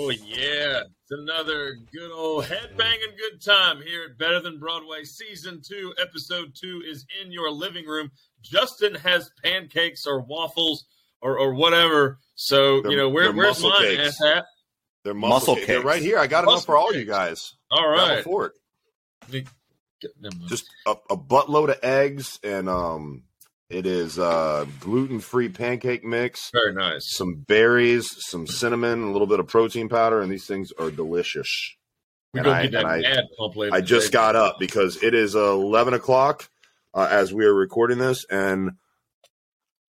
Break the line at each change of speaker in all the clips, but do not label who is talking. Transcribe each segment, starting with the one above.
Oh yeah, it's another good old headbanging good time here at Better Than Broadway Season Two, Episode Two is in your living room. Justin has pancakes or waffles or, or whatever. So
They're-
you know where,
they're
where's
muscle
mine?
cakes.
Ass hat.
They're
Muscle
muscle, cakes. They're right here. I got enough
Muscle
for all
cakes.
you guys.
All right,
Grab a
right.
fork.
Never mind.
Just a, a buttload of eggs and um, it is uh gluten free pancake mix,
very nice.
some berries, some cinnamon, a little bit of protein powder, and these things are delicious.
We go
I-
get that
I-
mad pump later.
I just got up because it is eleven o'clock uh, as we are recording this, and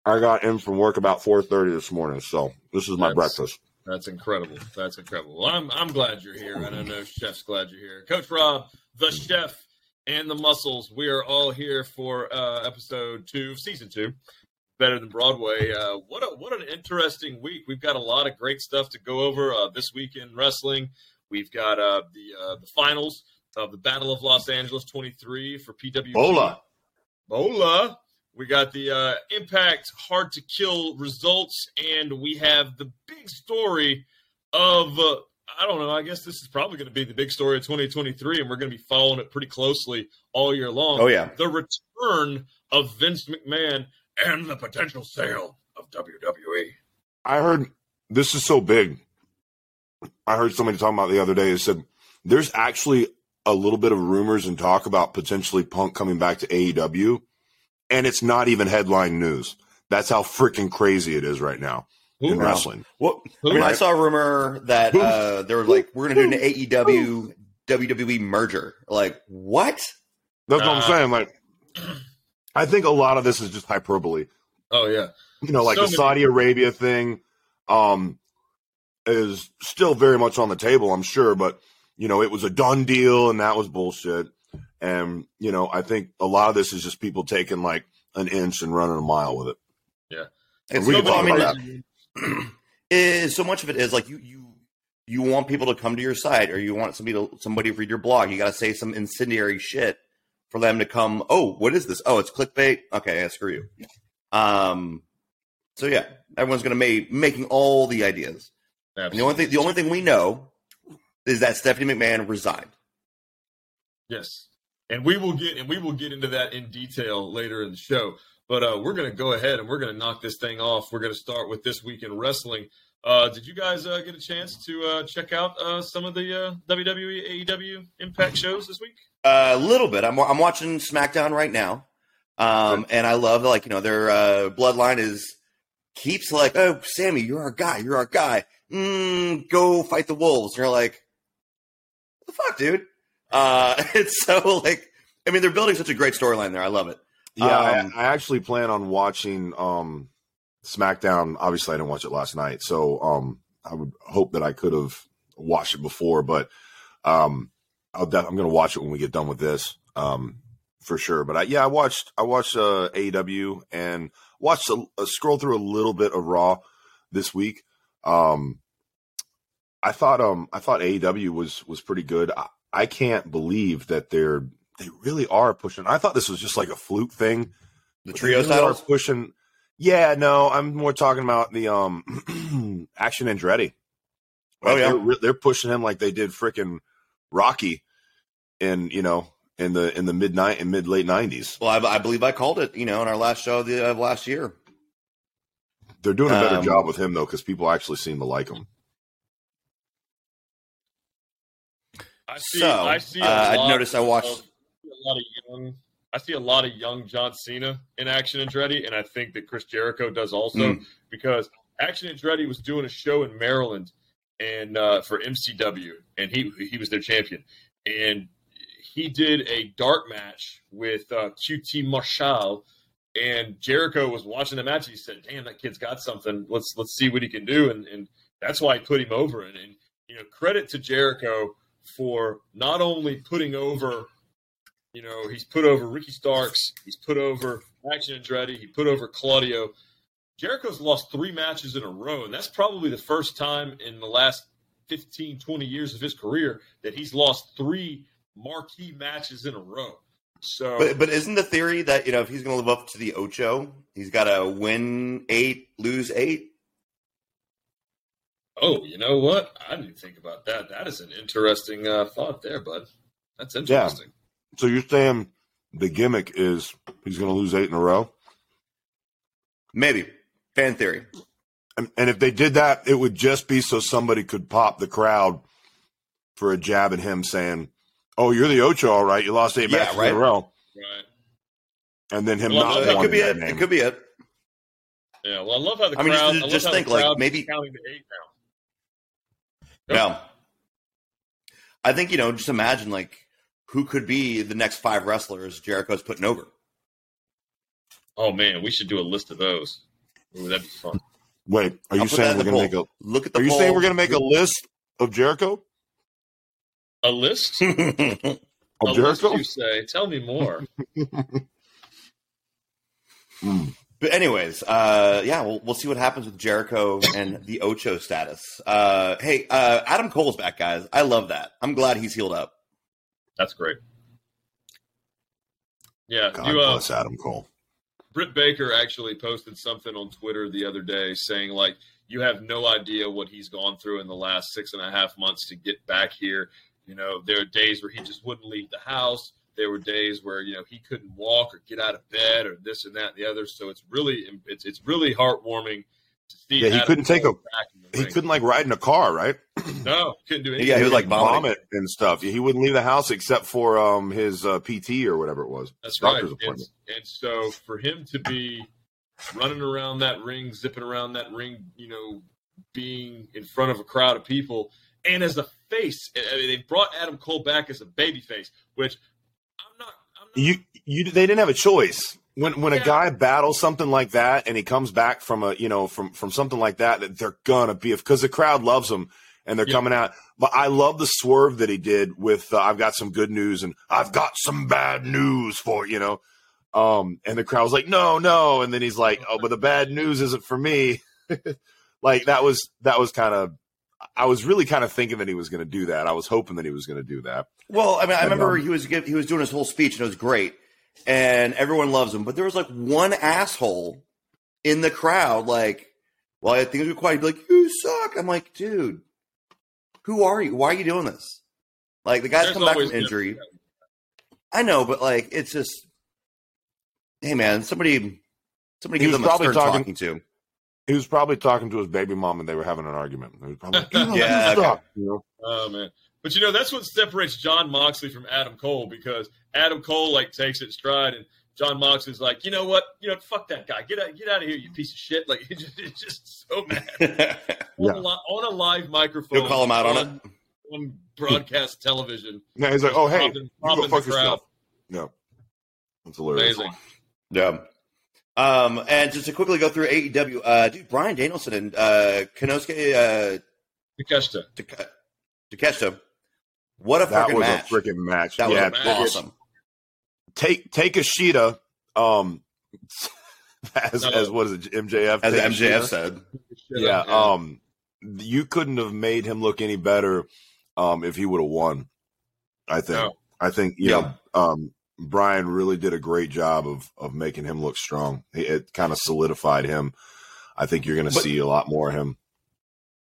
I got in from work about four thirty this morning. So this is my
That's-
breakfast.
That's incredible. That's incredible. Well, I'm I'm glad you're here, and I know Chef's glad you're here. Coach Rob, the chef, and the muscles. We are all here for uh, episode two, of season two, better than Broadway. Uh, what a what an interesting week. We've got a lot of great stuff to go over uh, this week in wrestling. We've got uh, the uh, the finals of the Battle of Los Angeles 23 for PW
Bola.
Bola. We got the uh, Impact Hard to Kill results, and we have the big story of uh, I don't know. I guess this is probably going to be the big story of 2023, and we're going to be following it pretty closely all year long.
Oh, yeah.
the return of Vince McMahon and the potential sale of. WWE.
I heard this is so big. I heard somebody talking about the other day. It said there's actually a little bit of rumors and talk about potentially Punk coming back to AEW, and it's not even headline news. That's how freaking crazy it is right now
Who-
wrestling.
Well,
Who-
I mean, I saw a rumor that uh, they were like, "We're going to do an AEW WWE merger." Like, what?
That's what
Uh,
I'm saying. Like, I think a lot of this is just hyperbole.
Oh yeah,
You know, like
So
the
many-
Saudi Arabia thing, um, is still very much on the table, I'm sure, but you know, it was a done deal and that was bullshit. And, you know, I think a lot of this is just people taking like an inch and running a mile with it.
It's
We
so,
can talk
mean,
about
it- is so much of it is like you you you want people to come to your site, or you want somebody to somebody to read your blog. You got to say some incendiary shit for them to come. Oh, what is this? Oh, it's clickbait. Okay, yeah, screw you. Um. So yeah, everyone's gonna make making all the ideas. The only thing the only thing we know is that Stephanie McMahon resigned.
Yes, and we will get and we will get into that in detail later in the show. But uh, we're going to go ahead and we're going to knock this thing off. We're going to start with this week in wrestling. Uh, did you guys uh, get a chance to uh, check out uh, some of the uh, WWE, AEW Impact shows this week?
A little bit. I'm I'm watching SmackDown right now, um, and I love like you know their uh, bloodline is keeps like oh Sammy you're our guy you're our guy mm, go fight the wolves. And you're like what the fuck dude. Uh, it's so like I mean they're building such a great storyline there. I love it.
Yeah,
Um,
I, I actually plan on watching um, SmackDown. Obviously, I didn't watch it last night, so um, I would hope that I could have watched it before. But um, I'll def- I'm going to watch it when we get done with this um, for sure. But I, yeah, I watched I watched uh, AEW and watched a, a scroll through a little bit of Raw this week. Um, I thought um I thought AEW was was pretty good. I, I can't believe that they're they really are pushing. I thought this was just like a fluke thing.
The
But
trio
they really are
titles.
pushing. Yeah, no, I'm more talking about the um Action Andretti.
Oh,
Like,
yeah.
they're, they're pushing him like they did freaking Rocky, in you know in the in the mid night and mid late nineties.
Well, I, I believe I called it. You know, in our last show of, the, of last year.
They're doing a better
Um,
job with him though because people actually seem to like him.
I see.
So,
I see. a
uh, I
lot
noticed I watched-
of- a lot of young. I see a lot of young John Cena in Action Andretti, and I think that Chris Jericho does also
Mm.
because Action Andretti was doing a show in Maryland and uh, for MCW, and he he was their champion, and he did a dark match with uh, QT Marshall, and Jericho was watching the match. And he said, "Damn, that kid's got something. Let's let's see what he can do," and and that's why he put him over. And, and you know, credit to Jericho for not only putting over, you know, he's put over Ricky Starks, he's put over Action Andretti, he put over Claudio. Jericho's lost three matches in a row, and that's probably the first time in the last 15, 20 years of his career that he's lost three marquee matches in a row. So,
But but isn't the theory that you know if he's going to live up to the Ocho, he's got to win eight, lose eight?
Oh, you know what? I didn't think about that. That is an interesting uh, thought there, bud. That's interesting.
Yeah. So you're saying the gimmick is he's going to lose eight in a row?
Maybe. Fan theory.
And, and if they did that, it would just be so somebody could pop the crowd for a jab at him saying, "Oh, you're the Ocho, all right. You lost eight
Yeah,
matches
right.
in a row,"
Right.
and then him
Well,
not
that
That could be it.
name.
It could be it.
Yeah. Well, I love how the
I mean, just-
crowd. I love
just
how
think, like, maybe-
counting to eight now.
Yeah. I think, you know, just imagine like who could be the next five wrestlers Jericho's putting over.
Oh man, we should do a list of those. Ooh, that'd be fun.
Wait, are
I'll
you saying we're going
the
to make a?
Look at the
Are you
poll.
saying we're going to make a list of Jericho?
A list?
Of
a
Jericho?
list, you say? Tell me more.
Mm.
But anyways, uh, yeah, we'll, we'll see what happens with Jericho and the Ocho status. Uh, hey, uh, Adam Cole's back, guys. I love that. I'm glad he's healed up.
That's great. Yeah,
God
you, uh,
bless Adam Cole.
Britt Baker actually posted something on Twitter the other day saying like you have no idea what he's gone through in the last six and a half months to get back here. You know, there are days where he just wouldn't leave the house. There were days where you know he couldn't walk or get out of bed or this and that and the other. So it's really it's it's really heartwarming see.
Yeah, he couldn't take a- He couldn't like ride in a car, right?
No, couldn't do anything.
Yeah, he was like
vomit and stuff. He wouldn't leave the house except for um his uh, PT or whatever it was.
That's right. And, and so for him to be running around that ring, zipping around that ring, you know, being in front of a crowd of people, and as a face, I mean, they brought Adam Cole back as a baby face, which I'm not. I'm not
You you they didn't have a choice. When when a
Yeah.
guy battles something like that and he comes back from a you know from from something like that that they're gonna be because the crowd loves him and they're
Yeah.
coming out. But I love the swerve that he did with uh, I've got some good news and I've got some bad news for you know. Um and the crowd was like no no and then he's like oh but the bad news isn't for me. like that was that was kind of I was really kind of thinking that he was going to do that. I was hoping that he was going to do that.
Well, I mean, I remember
um,
he was he was doing his whole speech and it was great, and everyone loves him. But there was like one asshole in the crowd, like, "Well, I think it's quiet." He'd be like, "You suck." I'm like, dude, who are you? Why are you doing this? Like the guy's
There's
come back from injury.
been-
I know, but like, it's just, hey, man, somebody, somebody
He
give
was
them a
probably
stern
talking-
talking to.
He was probably talking to his baby mom and they were having an argument. He was probably like, "You
Yeah,
you
okay.
you know?
Oh man. But you know, that's what separates Jon Moxley from Adam Cole because Adam Cole like takes it stride and Jon Moxley's like, you know what? You know, fuck that guy. Get out get out of here, you piece of shit. Like it's just, it's just so mad.
Yeah.
On, a, li- on a live microphone.
You'll call him out on it.
On broadcast television.
Yeah, he's like, oh, hey,
Popping-
you
popping
go
the
fuck yourself. Yeah. That's hilarious.
Amazing.
Yeah. Um, and just to quickly go through AEW, uh, dude, Bryan Danielson and uh, Konosuke uh,
Takeshita.
Take- Takeshita. What a
That was
match!
a freaking match.
that
yeah,
was awesome.
take Takeshita, um, as
No.
as what is it, MJF?
As
Take
MJF
Ishida.
said,
Yeah, um, you couldn't have made him look any better, um, if he would have won. I think.
No.
I think you
Yeah.
know, um, Bryan really did a great job of of making him look strong. It, it kind of solidified him. I think you're going to see a lot more of him.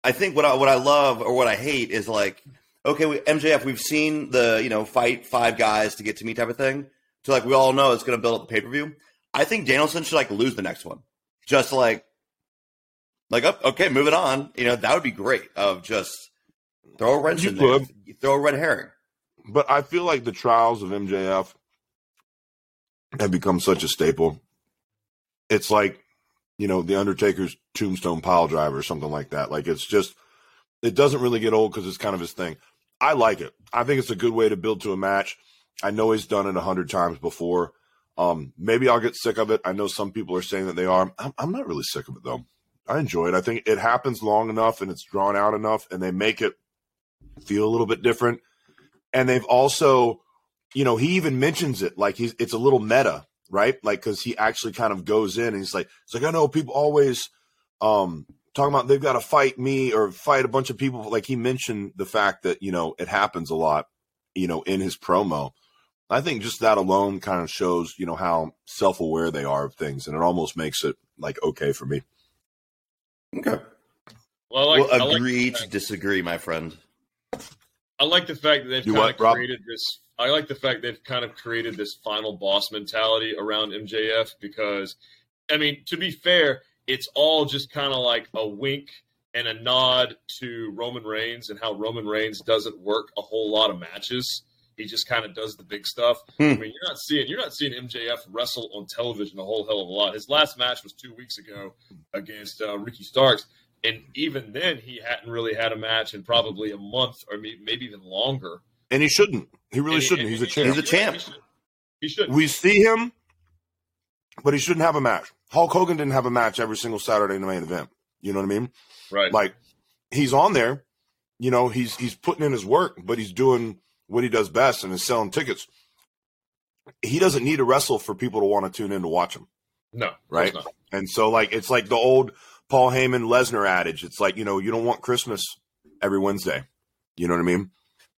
I think what I what I love or what I hate is like, okay, we, MJF, we've seen the you know fight five guys to get to me type of thing. So like we all know it's going to build up the pay per view. I think Danielson should like lose the next one, just like, like oh, okay, moving on. You know that would be great. Of just throw a wrench
You
in there, throw a red herring.
But I feel like the trials of MJF have become such a staple. It's like, you know, the Undertaker's tombstone pile driver or something like that. Like it's just, it doesn't really get old because it's kind of his thing. I like it. I think it's a good way to build to a match. I know he's done it a hundred times before. Um, maybe I'll get sick of it. I know some people are saying that they are. I'm, I'm not really sick of it though. I enjoy it. I think it happens long enough and it's drawn out enough, and they make it feel a little bit different and they've also you know he even mentions it like he's it's a little meta right like because he actually kind of goes in and he's like it's like i know people always um talking about they've got to fight me or fight a bunch of people like he mentioned the fact that you know it happens a lot you know in his promo i think just that alone kind of shows you know how self-aware they are of things and it almost makes it like okay for me
Okay.
Well, I like,
we'll
I like
agree
the
to
fact-
disagree, my friend.
I like the fact that they've
Do
kind
what,
of
Rob?
created this. I like the fact they've kind of created this final boss mentality around MJF because, I mean, to be fair, it's all just kind of like a wink and a nod to Roman Reigns and how Roman Reigns doesn't work a whole lot of matches. He just kind of does the big stuff.
Hmm.
I mean, you're not seeing you're not seeing MJF wrestle on television a whole hell of a lot. His last match was two weeks ago against uh, Ricky Starks, and even then, he hadn't really had a match in probably a month or maybe even longer.
And he shouldn't. He really
he-
shouldn't. He's a
he-
champ.
He's a champ.
He should.
we see him, but he shouldn't have a match. Hulk Hogan didn't have a match every single Saturday in the main event. You know what I mean?
right.
Like he's on there, you know, he's he's putting in his work, but he's doing what he does best and is selling tickets. He doesn't need to wrestle for people to want to tune in to watch him.
no.
Right. And so like it's like the old Paul Heyman Lesnar adage. It's like, you know, you don't want Christmas every Wednesday. You know what I mean?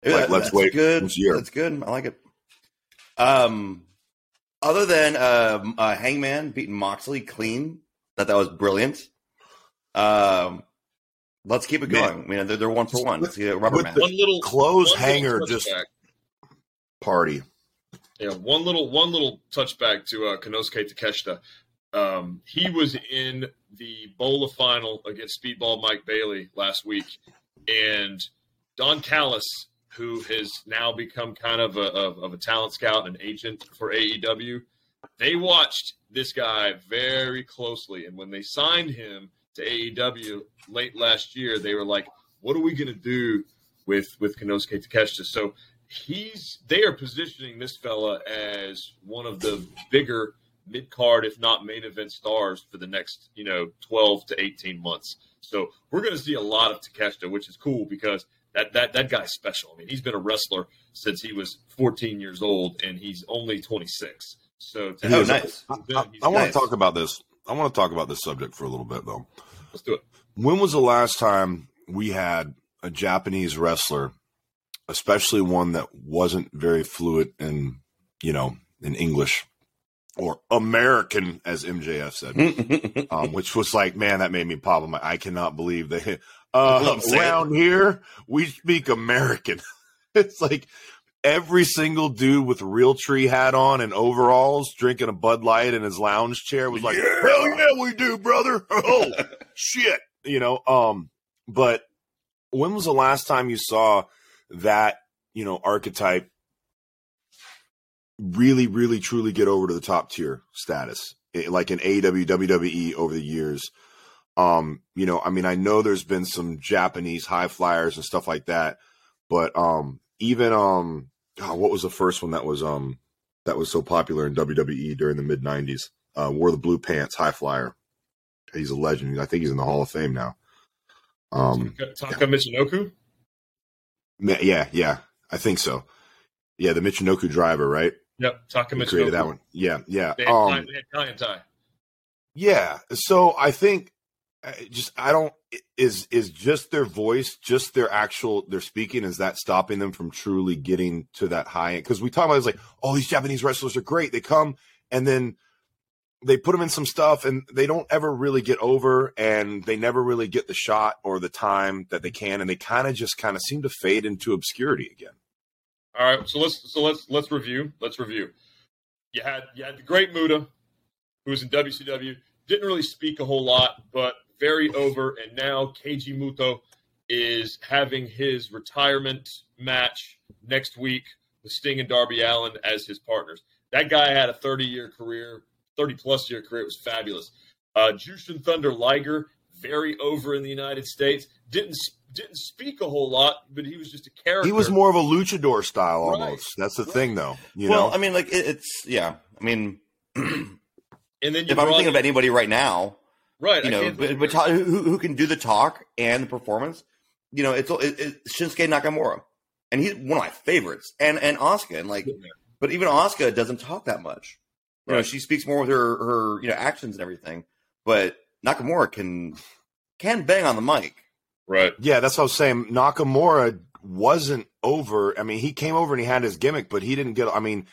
Yeah,
Like, let's
that's
wait
Good.
once a year.
That's good. I like it. Um, other than um, uh, Hangman beating Moxley clean, that that was brilliant. Um, let's keep it
Man.
going. I mean, they're, they're one for one. Let's a rubber
With
match.
One little
Clothes
one little
hanger just
touchback.
party.
Yeah, one little one little touchback to uh, Konosuke Takeshita. Um, he was in the Bola final against Speedball Mike Bailey last week, and Don Callis, who has now become kind of a, of, of a talent scout and agent for AEW, they watched this guy very closely, and when they signed him to AEW late last year, they were like, "What are we going to do with with Konosuke Takeshita?" So he's they are positioning this fella as one of the bigger mid card, if not main event stars for the next, you know, twelve to eighteen months. So we're going to see a lot of Takeshita, which is cool because that that that guy's special. I mean, he's been a wrestler since he was fourteen years old, and he's only twenty six. So to
He
Oh,
is.
nice.
I, want
nice.
to talk about this. I want to talk about this subject for a little bit though.
let's do it.
When was the last time we had a Japanese wrestler, especially one that wasn't very fluent in, you know, in English or American, as MJF said, um, which was like, man, that made me pop. I'm like, I cannot believe they, uh, around here, we speak American. it's like every single dude with real tree hat on and overalls drinking a Bud Light in his lounge chair was like,
Yeah.
hell yeah, we do, brother. Oh, shit. You know, um, but when was the last time you saw that, you know, archetype really, really, truly get over to the top tier status? Like in AEW, WWE over the years. Um, you know, I mean, I know there's been some Japanese high flyers and stuff like that, but um, even um, what was the first one that was um that was so popular in WWE during the mid '90s? Uh, wore the blue pants, high flyer. He's a legend. I think he's in the Hall of Fame now. Um,
Taka Michinoku.
yeah, yeah, I think so. Yeah, the Michinoku driver, right?
Yep, Taka Michinoku.
created that one. Yeah, yeah.
They had,
Um,
they had tie.
Yeah. So I think just I don't is is just their voice, just their actual their speaking is that stopping them from truly getting to that high end cuz we talk about it's like oh these Japanese wrestlers are great. They come and then they put them in some stuff and they don't ever really get over and they never really get the shot or the time that they can and they kind of just kind of seem to fade into obscurity again.
All right, so let's so let's let's review. Let's review. You had you had the great Muta, who was in WCW, didn't really speak a whole lot, but very over. And now Keiji Muto is having his retirement match next week with Sting and Darby Allin as his partners. That guy had a 30 year career, 30 plus year career. It was fabulous. Uh, Jushin Thunder Liger, very over in the United States. Didn't didn't speak a whole lot, but he was just a character.
He was more of a luchador style
Right.
almost. That's the
Right.
thing though, you
well,
know.
I mean, like it, it's yeah. I mean,
And then you
if I'm
brought
thinking of anybody right now,
right,
you
I
know, but, but ta- who, who can do the talk and the performance, you know, it's it, it's Shinsuke Nakamura, and he's one of my favorites, and and Asuka, and like, but even Asuka doesn't talk that much. You know, she speaks more with her her you know actions and everything, but Nakamura can can bang on the mic.
right.
Yeah, that's what I was saying. Nakamura wasn't over. I mean, he came over and he had his gimmick, but he didn't get. I mean,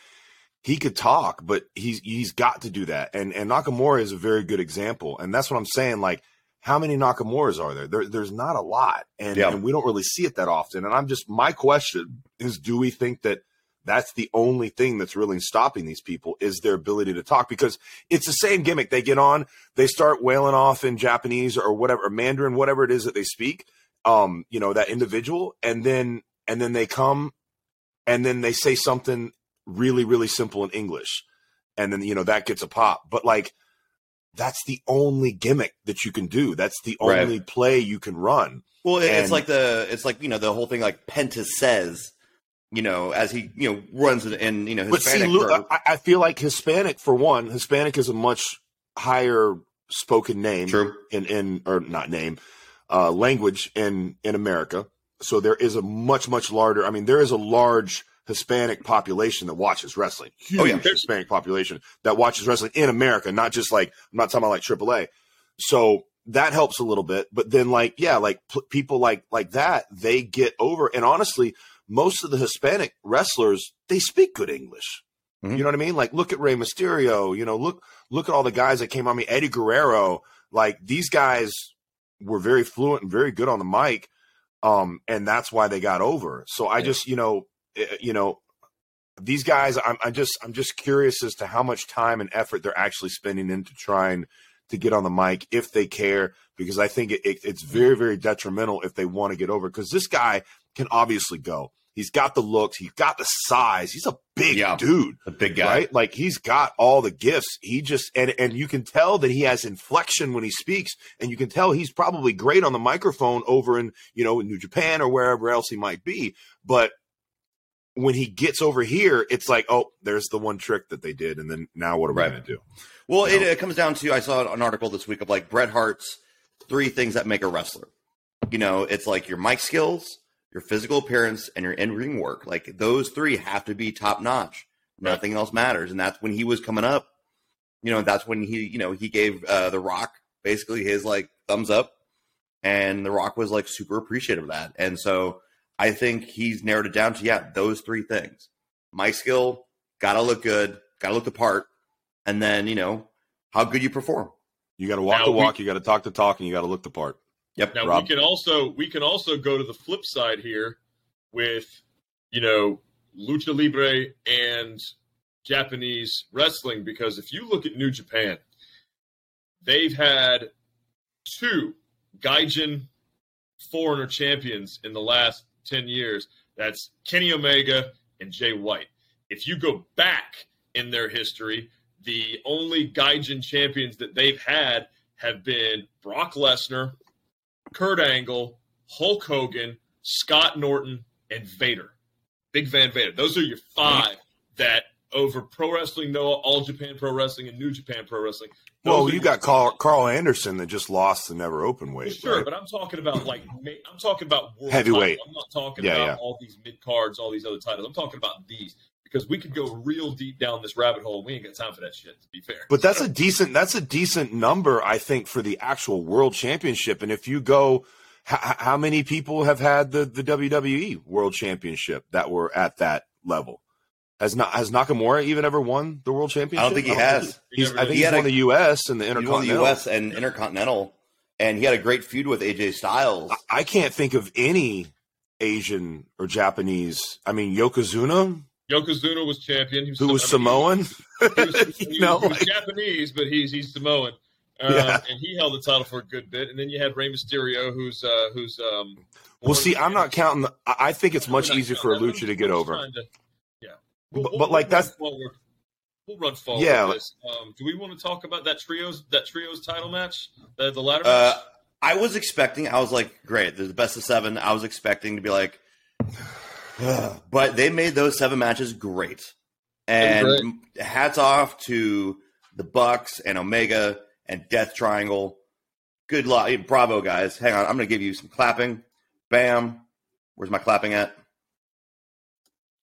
he could talk, but he's he's got to do that. And and Nakamura is a very good example. And that's what I'm saying. Like how many Nakamura's are there? there there's not a lot, and,
Yeah.
and we don't really see it that often. And I'm just my question is, do we think that that's the only thing that's really stopping these people is their ability to talk? Because it's the same gimmick. They get on, they start wailing off in Japanese or whatever, or Mandarin, whatever it is that they speak. Um, you know that individual, and then and then they come, and then they say something really really simple in English, and then you know that gets a pop. But like that's the only gimmick that you can do. That's the
Right.
only play you can run.
Well, it- it's
And-
like the it's like you know the whole thing like Penta says, you know, as he you know runs in, in you know
But see,
Hispanic.
I, I feel like Hispanic for one, Hispanic is a much higher spoken name
True.
in in or not name uh, language in in America. So there is a much much larger. I mean, there is a large Hispanic population that watches wrestling. Huge
Oh, yeah.
Hispanic population that watches wrestling in America, not just like I'm not talking about like AAA. So that helps a little bit. But then like yeah, like p- people like like that, they get over. And honestly, most of the Hispanic wrestlers they speak good English.
Mhm.
You know what I mean? Like look at Rey Mysterio. You know look look at all the guys that came on me. Eddie Guerrero. Like these guys were very fluent and very good on the mic. Um, and that's why they got over. So I
Yeah.
just, you know, Eh, eh, you know, these guys, I'm, I'm just, I'm just curious as to how much time and effort they're actually spending into trying to get on the mic if they care, because I think it, it, it's very, very detrimental if they want to get over. Because this guy can obviously go. He's got the looks. He's got the size. He's a big
Yeah.
dude
the big guy.
right? Like he's got all the gifts. He just and and you can tell that he has inflection when he speaks, and you can tell he's probably great on the microphone over in you know in New Japan or wherever else he might be. But when he gets over here, it's like, oh, there's the one trick that they did, and then now what are we
Right.
going to do?
Well,
You
it, it comes down to I saw an article this week of like Bret Hart's three things that make a wrestler. You know, it's like your mic skills, your physical appearance, and your in ring work. Like those three have to be top notch.
Right.
Nothing else matters. And that's when he was coming up. You know, that's when he, you know, he gave uh, The Rock basically his like thumbs up, and The Rock was like super appreciative of that. And so I think he's narrowed it down to yeah, those three things: My skill, gotta look good, gotta look the part, and then you know how good you perform.
You got to walk
Now
the
we-
walk, you got to talk the talk, and you got to look the part.
Yep.
Now
Rob.
we can also we can also go to the flip side here with you know lucha libre and Japanese wrestling because if you look at New Japan, they've had two Gaijin foreigner champions in the last 10 years. That's Kenny Omega and Jay White. If you go back in their history, the only Gaijin champions that they've had have been Brock Lesnar, Kurt Angle, Hulk Hogan, Scott Norton, and Vader. Big Van Vader. Those are your five that over Pro Wrestling Noah, All Japan Pro Wrestling, and New Japan Pro Wrestling. those
Well, you got Karl, Karl Anderson that just lost the NEVER Openweight.
Sure,
right?
but I'm talking about like I'm talking about world
Heavyweight.
titles. I'm not talking
Yeah,
about
yeah.
all these mid cards, all these other titles. I'm talking about these because we could go real deep down this rabbit hole. We ain't got time for that shit. To be fair,
But that's a decent that's a decent number, I think, for the actual world championship. And if you go, h- how many people have had the the WWE World Championship that were at that level? Has not has Nakamura even ever won the world championship?
I don't think he has.
He
He's,
never
I think
He
he's won
a-
the U.S. and the
He won the
Intercontinental.
U.S. and Intercontinental, and he had a great feud with AJ Styles.
I- I can't think of any Asian or Japanese. I mean, Yokozuna,
Yokozuna was champion. He was,
who was Samoan.
He was,
you know, like-
Japanese, but he's he's Samoan. Um,
Yeah.
and he held the title for a good bit. And then you had Rey Mysterio, who's uh, who's um.
well, see, I'm not counting. The, I I think it's much
We're not
easier for a
counting
lucha to get over.
to- yeah,
But- but, like,
run
that's-
forward. We'll run forward.
Yeah.
Um, do we want to talk about that trios that trios title match, the the ladder
Uh,
match?
I was expecting. I was like, great. There's the best of seven. I was expecting to be like, but they made those seven matches great. And hats off to the Bucks and Omega and Death Triangle. Good luck, bravo, guys. Hang on, I'm going to give you some clapping. Bam. Where's my clapping at?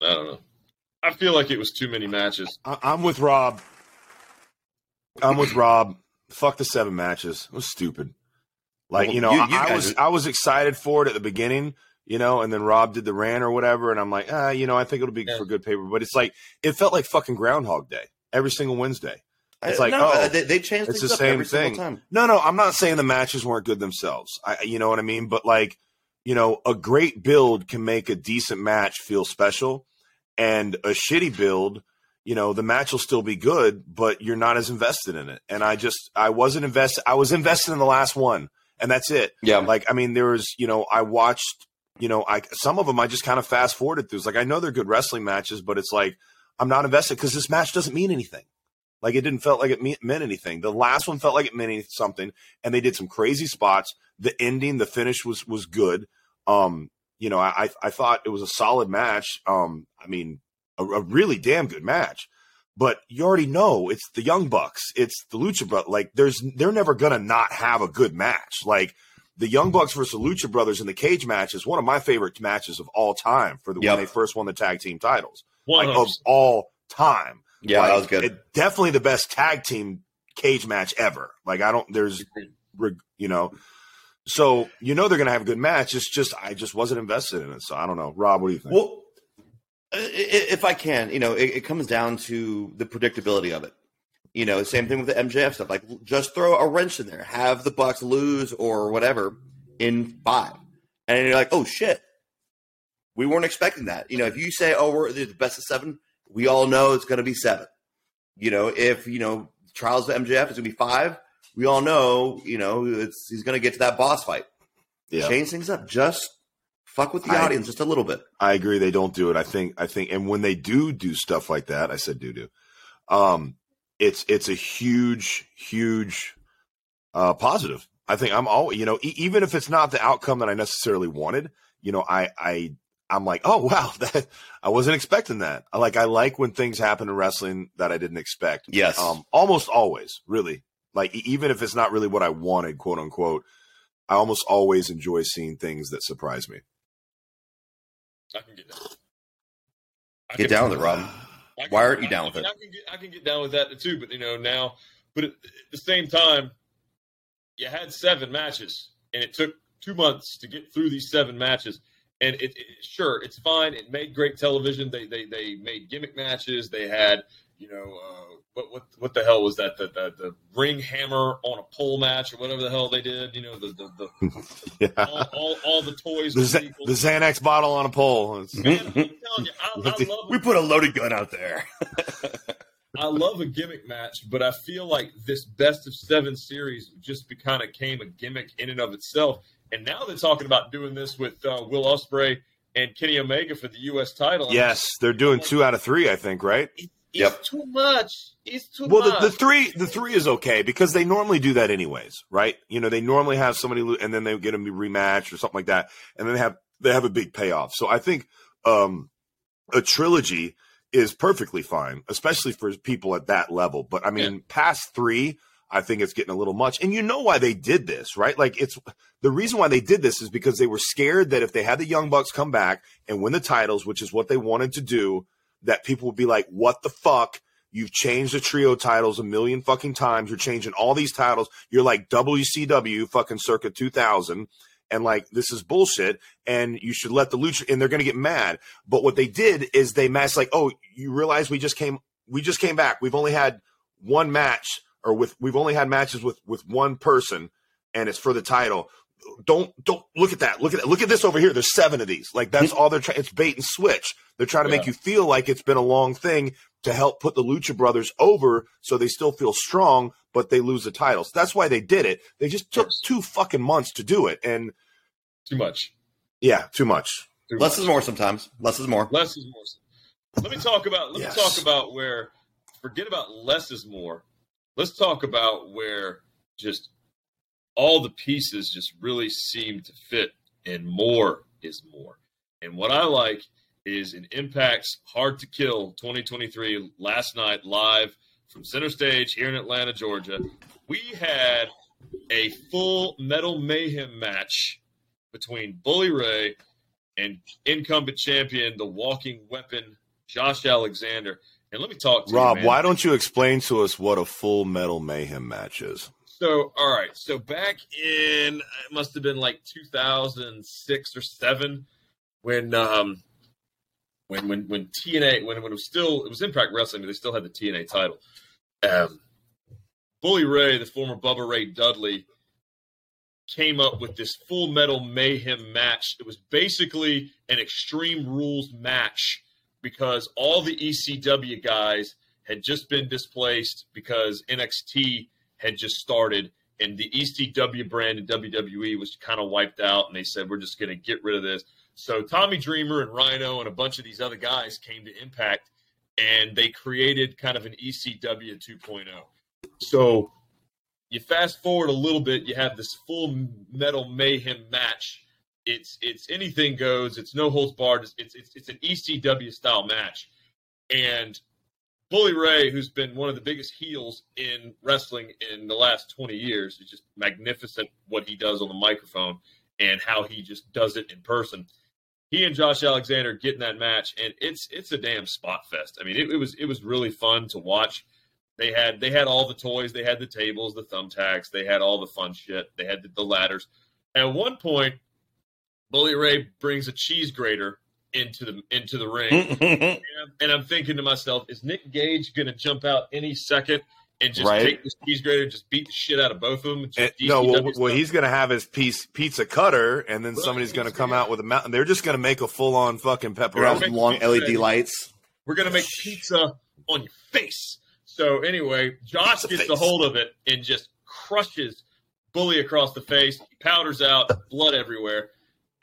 I don't know. I feel like it was too many matches.
I, I'm with Rob. I'm with Rob. Fuck the seven matches. It was stupid. Like
Well,
you know,
you-
I,
you
I
guys
was
are-
I was excited for it at the beginning, you know, and then Rob did the rant or whatever, and I'm like, ah, you know, I think it'll be
Yeah.
for good paper. But it's like it felt like fucking Groundhog Day every single Wednesday. It's like,
no,
oh,
they, they changed
it's the same
every
thing.
time.
No, no, I'm not saying the matches weren't good themselves. I, you know what I mean. But like, you know, a great build can make a decent match feel special, and a shitty build, you know, the match will still be good, but you're not as invested in it. And I just, I wasn't invested. I was invested in the last one, and that's it.
Yeah,
Like, I mean, there was, you know, I watched, you know, I some of them I just kind of fast forwarded through. It's like I know they're good wrestling matches, but it's like I'm not invested because this match doesn't mean anything. Like it didn't felt like it me- meant anything. The last one felt like it meant something, and they did some crazy spots. The ending, the finish was was good. Um, you know, I I- I thought it was a solid match. Um, I mean, a, a really damn good match. But you already know it's the Young Bucks, it's the Lucha Brothers. Like, there's they're never gonna not have a good match. Like the Young Bucks versus the Lucha Brothers in the cage match is one of my favorite matches of all time for the
Yep.
when they first won the tag team titles,
One
like of all time.
yeah,
Like,
that was good.
it- definitely the best tag team cage match ever. Like I don't, there's, you know, so you know they're gonna have a good match. It's just I just wasn't invested in it, so I don't know. Rob, what do you think?
Well, if I can, you know, it, it comes down to the predictability of it. You know, same thing with the MJF stuff. Like, just throw a wrench in there, have the Bucks lose or whatever in five, and you're like, oh shit, we weren't expecting that. You know, if you say, oh, we're the best of seven, we all know it's going to be seven. You know, if you know trials of MJF is going to be five, we all know, you know, it's he's going to get to that boss fight.
yeah,
Change things up, just fuck with the
I-
audience just a little bit.
I agree. They don't do it. I think. I think, and when they do do stuff like that, I said do do. Um, it's it's a huge, huge uh, positive. I think I'm all you know, e- even if it's not the outcome that I necessarily wanted, you know, I I I'm like, oh wow, that I wasn't expecting that. I like I like when things happen in wrestling that I didn't expect.
Yes.
Um, almost always, really. Like even if it's not really what I wanted, quote unquote, I almost always enjoy seeing things that surprise me.
I can get down. I
Get down with it, Rob.
Can-
Why aren't you down
I
with
mean,
it?
I can get I can get down with that too, but you know now, but at the same time, you had seven matches, and it took two months to get through these seven matches. And it, it sure it's fine. It made great television. They they they made gimmick matches. They had you know uh, what what what the hell was that the, the the ring hammer on a pole match or whatever the hell they did. You know the the, the
Yeah.
all, all, all the toys.
the, Z- the Xanax bottle on a pole.
Man, I'm telling you, I, I love
we put a loaded gun out there.
I love a gimmick match, but I feel like this best of seven series just kind of came a gimmick in and of itself. And now they're talking about doing this with uh, Will Ospreay and Kenny Omega for the U.S. title.
yes, they're doing two out of three, I think, right?
It-
Yep.
too much. It's too
Well,
much.
the, the three, the three is okay because they normally do that anyways, right? You know, they normally have somebody lo- and then they get them rematched or something like that, and then they have they have a big payoff. So I think um, a trilogy is perfectly fine, especially for people at that level. But I mean, past three, I think it's getting a little much. And you know why they did this, right? Like it's the reason why they did this is because they were scared that if they had the Young Bucks come back and win the titles, which is what they wanted to do, that people would be like, "What the fuck." You've changed the trio titles a million fucking times. You're changing all these titles. You're like WCW fucking circa 2000. And like, this is bullshit. And you should let the lucha, and they're going to get mad. But what they did is they matched like, oh, you realize we just came, we just came back. We've only had one match or with, we've only had matches with, with one person and it's for the title. Don't, don't look at that. Look at that. Look at this over here. There's seven of these. Like that's all they're trying. It's bait and switch. They're trying to make you feel like it's been a long thing to help put the Lucha Brothers over so they still feel strong, but they lose the titles. That's why they did it. They just took
Yes.
two fucking months to do it. And
too much.
yeah, too much.
Too
Less
much.
is more sometimes. Less is more.
Less is more. Let me talk about. Let
Yes.
me talk about where. Forget about less is more. Let's talk about where just all the pieces just really seem to fit, and more is more. And what I like is in Impact's Hard to Kill 2023 last night live from Center Stage here in Atlanta, Georgia. We had a full Metal Mayhem match between Bully Ray and incumbent champion, the walking weapon, Josh Alexander. And let me talk to
Rob,
you,
why don't you explain to us what a full metal mayhem match is?
So, all right. So back in it must have been like 2006 or seven when um when when when TNA when when it was still it was Impact Wrestling, but they still had the TNA title. Um, Bully Ray, the former Bubba Ray Dudley, came up with this full metal mayhem match. It was basically an extreme rules match because all the ECW guys had just been displaced because NXT had just started and the ECW brand in WWE was kind of wiped out and they said we're just going to get rid of this. So Tommy Dreamer and Rhyno and a bunch of these other guys came to Impact and they created kind of an ECW 2.0. So you fast forward a little bit, you have this full metal mayhem match. It's it's anything goes. It's no holds barred. It's it's it's an ECW style match, and Bully Ray, who's been one of the biggest heels in wrestling in the last 20 years, is just magnificent what he does on the microphone and how he just does it in person. He and Josh Alexander get in that match, and it's it's a damn spot fest. I mean, it, it was it was really fun to watch. They had they had all the toys, they had the tables, the thumbtacks, they had all the fun shit. They had the, the ladders. At one point, Bully Ray brings a cheese grater into the into the ring, and, I'm, and, I'm, thinking to myself, is Nick Gage going to jump out any second and just right. take this cheese grater, and just beat the shit out of both of them?
And, no, well, well, he's going to have his piece pizza cutter, and then right. somebody's going to come out with a mountain. They're just going to make a full on fucking pepperoni.
Long LED lights.
We're going to make pizza on your face. So anyway, Josh gets a hold of it and just crushes Bully across the face. He powders out, blood everywhere,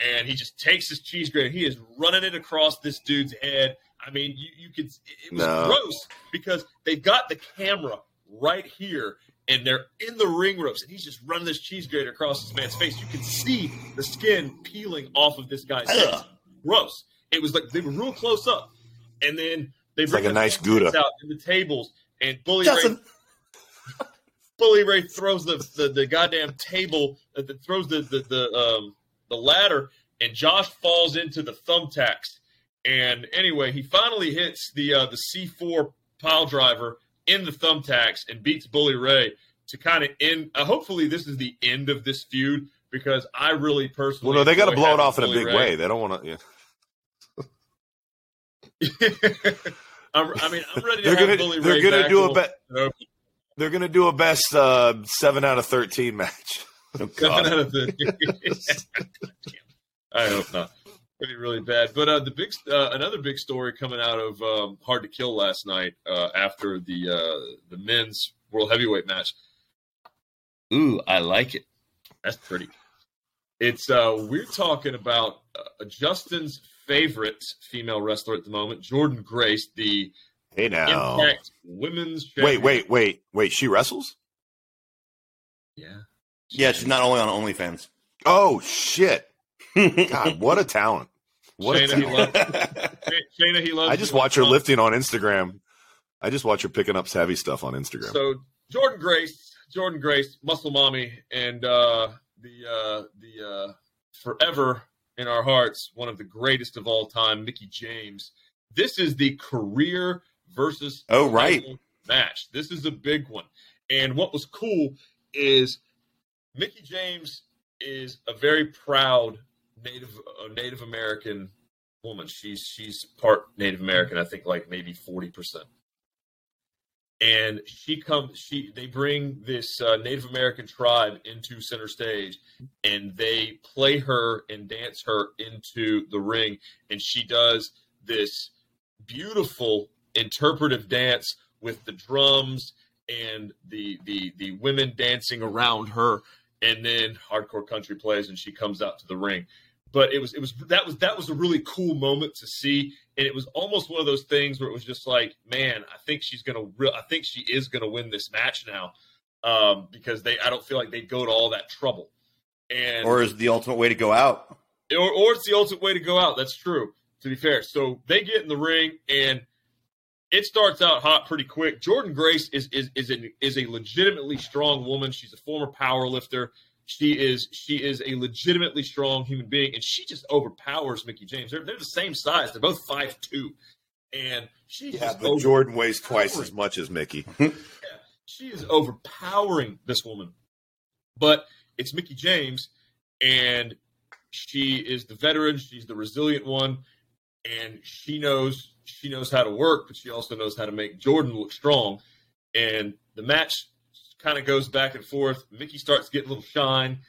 and he just takes his cheese grater. He is running it across this dude's head. I mean, you, you could. It was no. gross because they've got the camera right here, and they're in the ring ropes, and he's just running this cheese grater across this man's face. You can see the skin peeling off of this guy's face. Gross. It was like they were real close up, and then they bring
like a nice gouda
out in the tables and Bully Justin. Ray, Bully Ray throws the, the, the goddamn table, uh, throws the the the, um, the ladder, and Josh falls into the thumbtacks. And anyway, he finally hits the uh, the C4 pile driver in the thumbtacks and beats Bully Ray to kind of end. Uh, hopefully, this is the end of this feud because I really personally.
Well, no, they got to blow it off in a big Ray. way. They don't want to.
Yeah. I'm, i mean, I'm ready to they're gonna, Bully they're gonna
do a bet. They're gonna do a best uh, seven out of thirteen match.
Oh, seven out of thirteen. I hope not. Pretty really bad. But uh, the big, uh, another big story coming out of um, Hard to Kill last night uh, after the uh, the men's world heavyweight match. Ooh, I like it. That's pretty. It's uh, we're talking about uh, Justin's favorite female wrestler at the moment, Jordynne Grace, the
hey now
Impact Women's.
Champion. Wait, wait, wait, wait. She wrestles.
Yeah.
Yeah, she's not only on OnlyFans.
Oh shit! God, what a talent! What
Shayna, a talent. He loves, Shayna, he loves.
I just watch her lifting on Instagram. I just watch her picking up heavy stuff on Instagram.
So Jordynne Grace, Jordynne Grace, Muscle Mommy, and uh, the uh, the uh, forever in our hearts, one of the greatest of all time, Mickie James. This is the career versus
oh right
match. This is a big one. And what was cool is Mickie James is a very proud Native uh, Native American woman. She's she's part Native American. I think like maybe forty percent and she comes she they bring this uh, native american tribe into center stage and they play her and dance her into the ring and she does this beautiful interpretive dance with the drums and the the the women dancing around her and then hardcore country plays and she comes out to the ring. But it was it was that was that was a really cool moment to see. And it was almost one of those things where it was just like man i think she's gonna re- i think she is gonna win this match now um, because they i don't feel like they go to all that trouble. And
or is the ultimate way to go out.
Or, or it's the ultimate way to go out. That's true to be fair. So they get in the ring and it starts out hot pretty quick. Jordynne Grace is is is a, is a legitimately strong woman. She's a former power lifter. She is she is a legitimately strong human being, and she just overpowers Mickie James. They're they're the same size. They're both five two, and she
yeah, but Jordynne weighs twice as much as Mickie.
yeah, she is overpowering this woman, but it's Mickie James, and she is the veteran. She's the resilient one, and she knows she knows how to work, but she also knows how to make Jordynne look strong. And the match kind of goes back and forth. Mickie starts getting a little shine,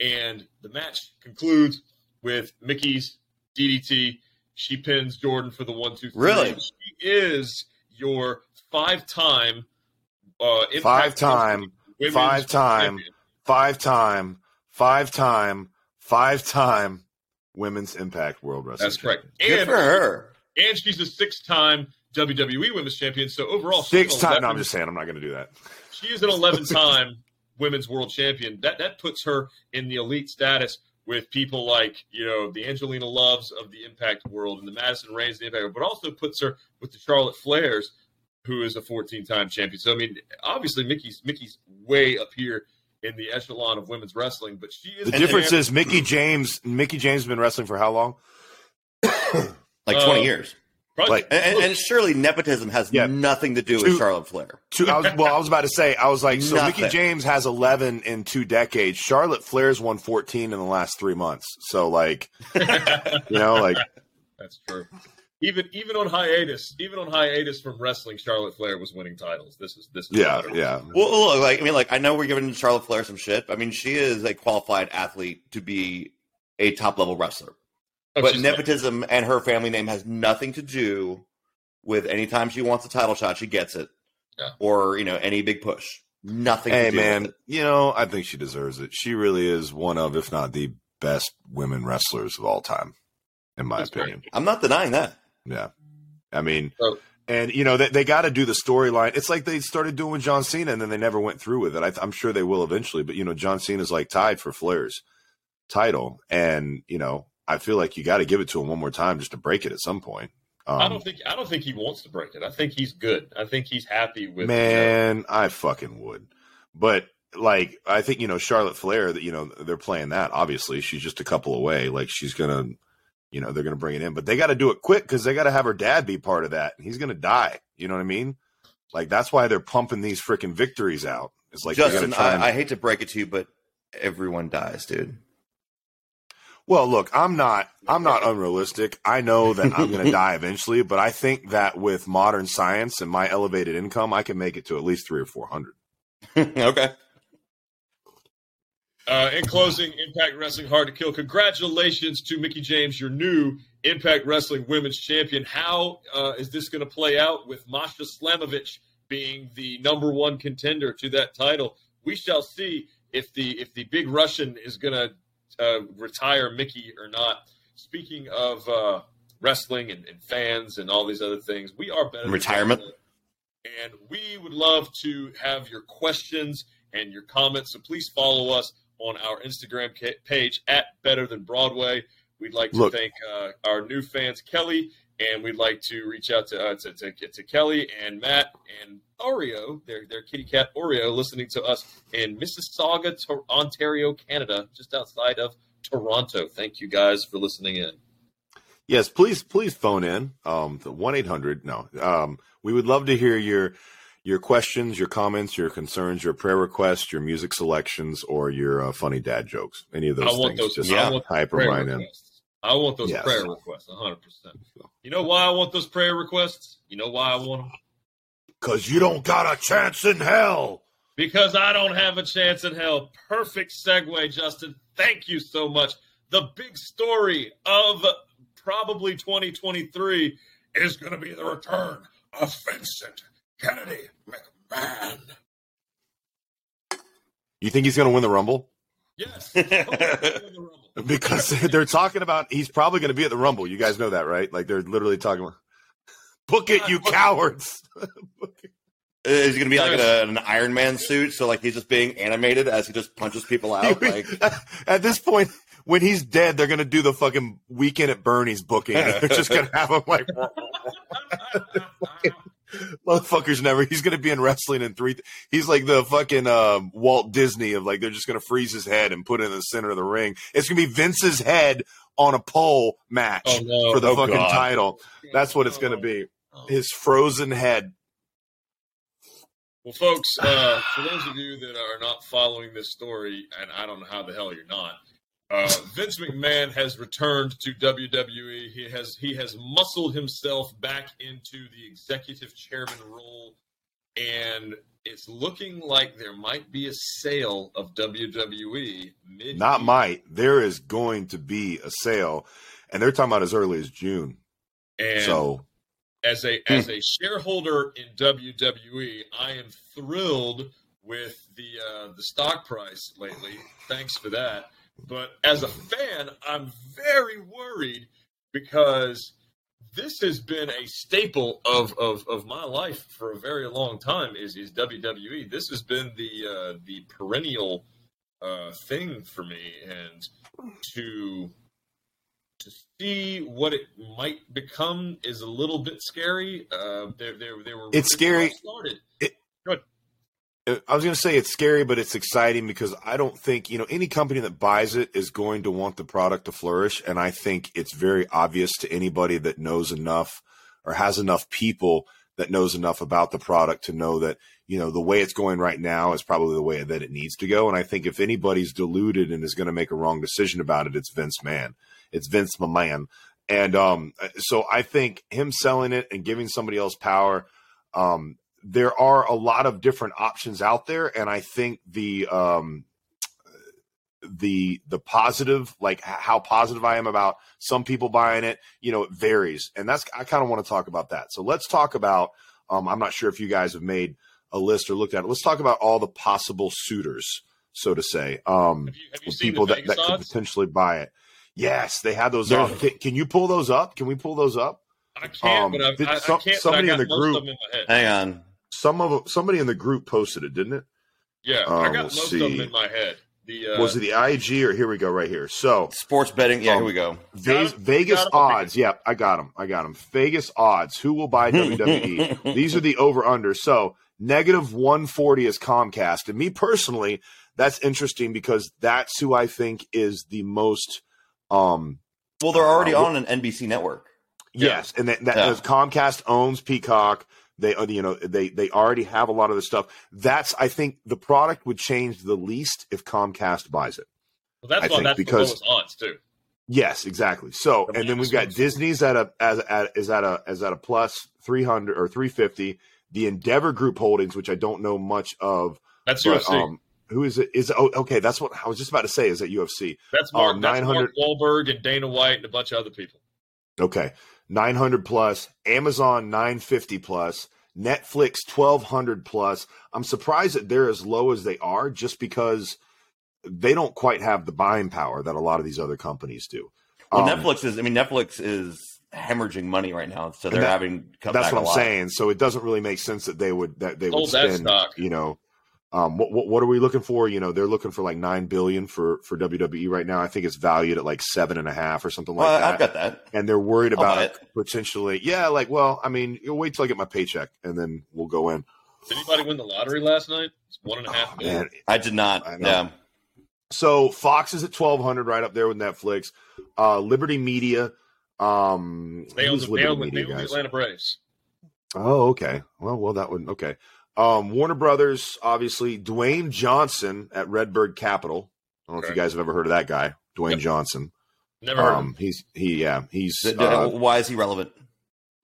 and the match concludes with Mickie's DDT. She pins Jordynne for the one, two, three.
Really?
She is your five-time, uh,
Five-time, five-time, five time, five time, five time women's Impact World Wrestling.
That's correct.
Good
And
for her.
And she's a six-time WWE Women's Champion. So overall,
Six
an
time. No, I'm just saying. I'm not going to do that.
She is an 11 time women's world champion. That that puts her in the elite status with people like, you know, the Angelina Loves of the Impact world and the Madison Raynes of the Impact world, but also puts her with the Charlotte Flairs, who is a 14 time champion. So I mean, obviously Mickie's Mickie's way up here in the echelon of women's wrestling, but she is
The difference is Mickie James. Mickie James has been wrestling for how long?
Like
Uh,
20 years.
Probably-
like-
And, and, and surely nepotism has
Yeah.
nothing to do
Two-
with Charlotte Flair.
Two, I was, well, I was about to say. I was like, so
Nothing.
Mickie James has 11 in two decades. Charlotte Flair's won 14 in the last three months. So like, you know, like
That's true. Even even on hiatus, even on hiatus from wrestling, Charlotte Flair was winning titles. This is this is
yeah, yeah.
Well, look, like I mean, like I know we're giving Charlotte Flair some shit. I mean, she is a qualified athlete to be a top level wrestler.
Oh,
but
she's-
nepotism and her family name has nothing to do with any time she wants a title shot, she gets it,
Yeah.
or you know any big push. Nothing.
Hey
to do With
man,
it.
you know, I think she deserves it. She really is one of, if not the best women wrestlers of all time, in my
That's great.
opinion.
I'm not denying that.
Yeah. I mean,
So-
and you know, they, they got to do the storyline. It's like they started doing with John Cena and then they never went through with it. I, I'm sure they will eventually, but you know, John Cena's like tied for Flair's title. And, you know, I feel like you got to give it to him one more time just to break it at some point. Um,
I don't think I don't think he wants to break it. I think he's good. I think he's happy with
Man, I fucking would. But like, I think you know Charlotte Flair. That you know they're playing that. Obviously, she's just a couple away. Like she's gonna, you know, they're gonna bring it in, but they got to do it quick because they got to have her dad be part of that. and He's gonna die. You know what I mean? Like that's why they're pumping these freaking victories out. It's like
Justin,
and-
I, I hate to break it to you, but everyone dies, dude.
Well, look, I'm not I'm not unrealistic. I know that I'm going to die eventually, but I think that with modern science and my elevated income, I can make it to at least 3 or 400.
okay.
Uh, in closing, Impact Wrestling Hard to Kill. Congratulations to Mickie James, your new Impact Wrestling Women's Champion. How uh, is this going to play out with Masha Slamovich being the number one contender to that title? We shall see if the if the big Russian is going to uh, retire Mickie or not. Speaking of uh, wrestling and, and fans and all these other things, we are better.
Retirement.
And we would love to have your questions and your comments. So please follow us on our Instagram page at Better Than Broadway. We'd like to
Look.
thank uh, our new fans, Kelly, and we'd like to reach out to, uh, to, to to Kelly and Matt and Oreo, their their kitty cat Oreo, listening to us in Mississauga, Ontario, Canada, just outside of Toronto. Thank you guys for listening in.
Yes, please, please phone in. Um, the one eight hundred. No, um, we would love to hear your your questions, your comments, your concerns, your prayer requests, your music selections, or your uh, funny dad jokes. Any of those
I want
things.
those.
Just
yeah,
type them
prayer
right in.
I want those
Yes.
prayer requests, 100%. You know why I want those prayer requests? You know why I want them?
Cause you don't got a chance in hell.
Because I don't have a chance in hell. Perfect segue, Justin. Thank you so much. The big story of probably 2023 is going to be the return of Vincent Kennedy McMahon.
You think he's going to win the Rumble?
Yes. He'll win the Rumble.
Because they're talking about he's probably going to be at the Rumble. You guys know that, right? Like they're literally talking about. Book it, you cowards.
Is he going to be like in a, an Iron Man suit? So like he's just being animated as he just punches people out. Like
At this point, when he's dead, they're gonna do the fucking weekend at Bernie's booking. They're just gonna have him like motherfuckers never. He's gonna be in wrestling in three. He's like the fucking um, Walt Disney of like they're just gonna freeze his head and put it in the center of the ring. It's gonna be Vince's head on a pole match
Oh, no.
for the
Oh,
fucking
God.
title. That's what it's gonna be. His frozen head.
Well, folks, uh, for those of you that are not following this story, and I don't know how the hell you're not, uh, Vince McMahon has returned to WWE. He has he has muscled himself back into the executive chairman role and it's looking like there might be a sale of WWE mid.
Not might. There is going to be a sale, and they're talking about as early as June.
And
so
as a as a shareholder in WWE, I am thrilled with the uh, the stock price lately. Thanks for that. But as a fan, I'm very worried because this has been a staple of, of, of my life for a very long time. Is is WWE? This has been the uh, the perennial uh, thing for me, and to to see what it might become is a little bit scary. Uh, there, there, there were
It's scary.
Started.
I was going to say it's scary, but it's exciting because I don't think, you know, any company that buys it is going to want the product to flourish. And I think it's very obvious to anybody that knows enough or has enough people that knows enough about the product to know that, you know, the way it's going right now is probably the way that it needs to go. And I think if anybody's deluded and is going to make a wrong decision about it, it's Vince Man. It's Vince McMahon. And um, so I think him selling it and giving somebody else power, um, there are a lot of different options out there, and I think the um, the the positive, like how positive I am about some people buying it, you know, it varies, and that's I kind of want to talk about that. So let's talk about. Um, I'm not sure if you guys have made a list or looked at it. Let's talk about all the possible suitors, so to say, um,
Have you, have you
people that, that could potentially buy it. Yes, they had those
They're-
up. Can, can you pull those up? Can we pull those up?
I can't,
um,
but I've, I,
some-
I can't. But I
somebody
got
in the group-
in my head.
Hang on.
Some of 'em- somebody in the group posted it, didn't it?
Yeah, I
Um,
got
let's
most of them
see.
in my head. The uh,
was it the IG or here we go right here? So
Sports betting. Yeah,
Um,
here we go.
Ve-
Got 'em?
Vegas
Got 'em?
Odds. Yep, I got them. I got them. Vegas odds. Who will buy WWE? These are the over under. So negative 140 is Comcast. And me personally, that's interesting because that's who I think is the most um
Well, they're already
Uh,
on an NBC network.
yes, and that, that
Yeah.
Comcast owns Peacock. They uh, you know they they already have a lot of the stuff. That's I think the product would change the least if Comcast buys it.
well, that's
I think
that's
because-
the lowest odds too.
Yes, exactly. So,
The
and then we've got. Disney's at a as at is at a is at a plus three hundred or three fifty. The Endeavor Group Holdings, which I don't know much of,
That's
but
UFC.
um, who is it? Is oh okay? That's what I was just about to say. Is that UFC?
that's Mark,
um,
that's
900
Mark Wahlberg and Dana White and a bunch of other people.
Okay, nine hundred plus. Amazon nine fifty plus. Netflix twelve hundred plus. I'm surprised that they're as low as they are, just because they don't quite have the buying power that a lot of these other companies do.
Well,
Um,
Netflix is. I mean, Netflix is hemorrhaging money right now, so they're
that-
having cut
That's
back
what
a
I'm
lot.
saying. So it doesn't really make sense that they would that they would
Sold that
spend.
stock.
You know, um, what, what what are we looking for? You know, they're looking for like nine billion for for WWE right now. I think it's valued at like seven and a half or something like
Well,
that.
I've got that.
and they're worried
I'll
about it potentially. Yeah, like well, I mean, you'll wait till I get my paycheck and then we'll go in.
Did anybody win the lottery last night? It's one and a half
Oh,
million.
man.
I did not.
I.
Yeah.
So Fox is at twelve hundred, right up there with Netflix. Uh, Liberty Media. Um,
They own the, they own,
Liberty
the- they own the? Atlanta Braves.
Oh, okay. Well, well, that would okay. Um, Warner Brothers, obviously. Dwayne Johnson at Redbird Capital. I don't know if you guys have ever heard of that guy, Dwayne
Yep.
Johnson.
Never
Um, he's he, yeah, he's
Th-
uh,
Why is he relevant?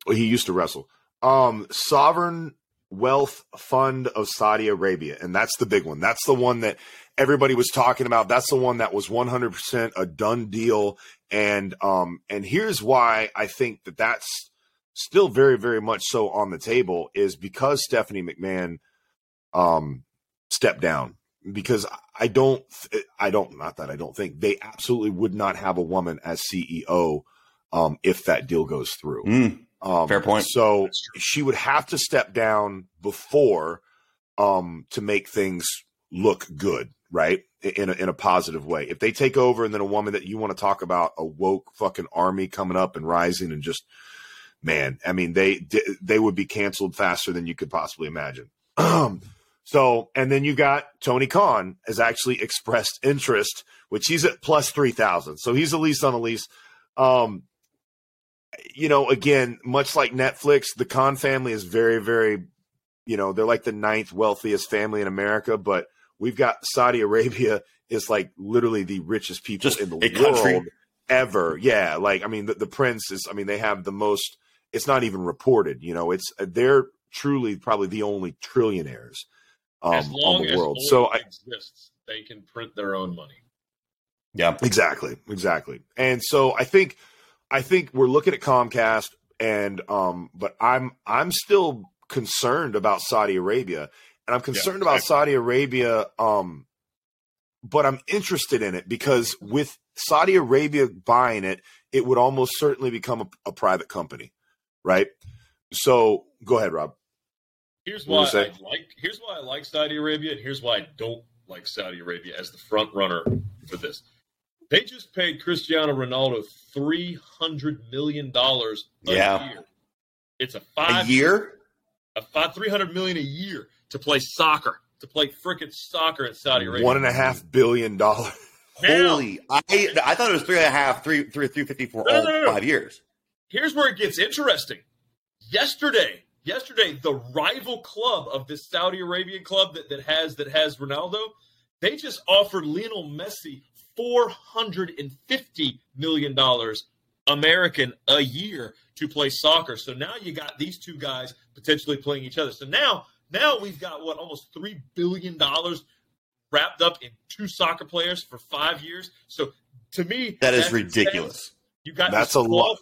he used to wrestle. Um, Sovereign Wealth Fund of Saudi Arabia, and that's the big one. That's the one that everybody was talking about. That's the one that was 100% a done deal. And um, and here's why I think that that's still very, very much so on the table is because Stephanie McMahon um stepped down. Because I don't, I don't, not that I don't think they absolutely would not have a woman as CEO um, if that deal goes through.
Mm,
Um,
Fair point.
So she would have to step down before um, to make things look good, right? In a, in a positive way. If they take over and then a woman that you want to talk about a woke fucking army coming up and rising and just, man, I mean, they they would be canceled faster than you could possibly imagine. so, and then you got Tony Khan has actually expressed interest, which he's at plus three thousand. So he's at least on the lease. Um, you know, again, much like Netflix, the Khan family is very, very, you know, they're like the ninth wealthiest family in America, but we've got Saudi Arabia is like literally the richest people
Just
in the
a
world
country.
ever. Yeah. Like, I mean, the, the prince is, I mean, they have the most, it's not even reported, you know, it's their truly probably the only trillionaires um,
as long
on the
as
world. So I,
exists, they can print their own money.
Yeah.
Exactly, exactly. And so I think I think we're looking at Comcast and um but I'm I'm still concerned about Saudi Arabia and I'm concerned about Saudi Arabia um but I'm interested in it because with Saudi Arabia buying it it would almost certainly become a, a private company, right? So go ahead, Rob.
Here's why I like. Here's why I like Saudi Arabia, and here's why I don't like Saudi Arabia as the front runner for this. They just paid Cristiano Ronaldo three hundred million dollars a
Yeah.
year. It's a
A
five
year?
a five three hundred million a year to play soccer, to play frickin' soccer in Saudi Arabia.
One and a half billion dollars.
Holy! I I thought it was three and a half, three, three, three fifty for
No,
all
no, no.
five years.
Here's where it gets interesting. Yesterday, yesterday, the rival club of this Saudi Arabian club that, that has that has Ronaldo, they just offered Lionel Messi four hundred and fifty million dollars American a year to play soccer. So now you got these two guys potentially playing each other. So now now we've got what almost three billion dollars wrapped up in two soccer players for five years. So to me,
That is ridiculous.
You got
That's a lot.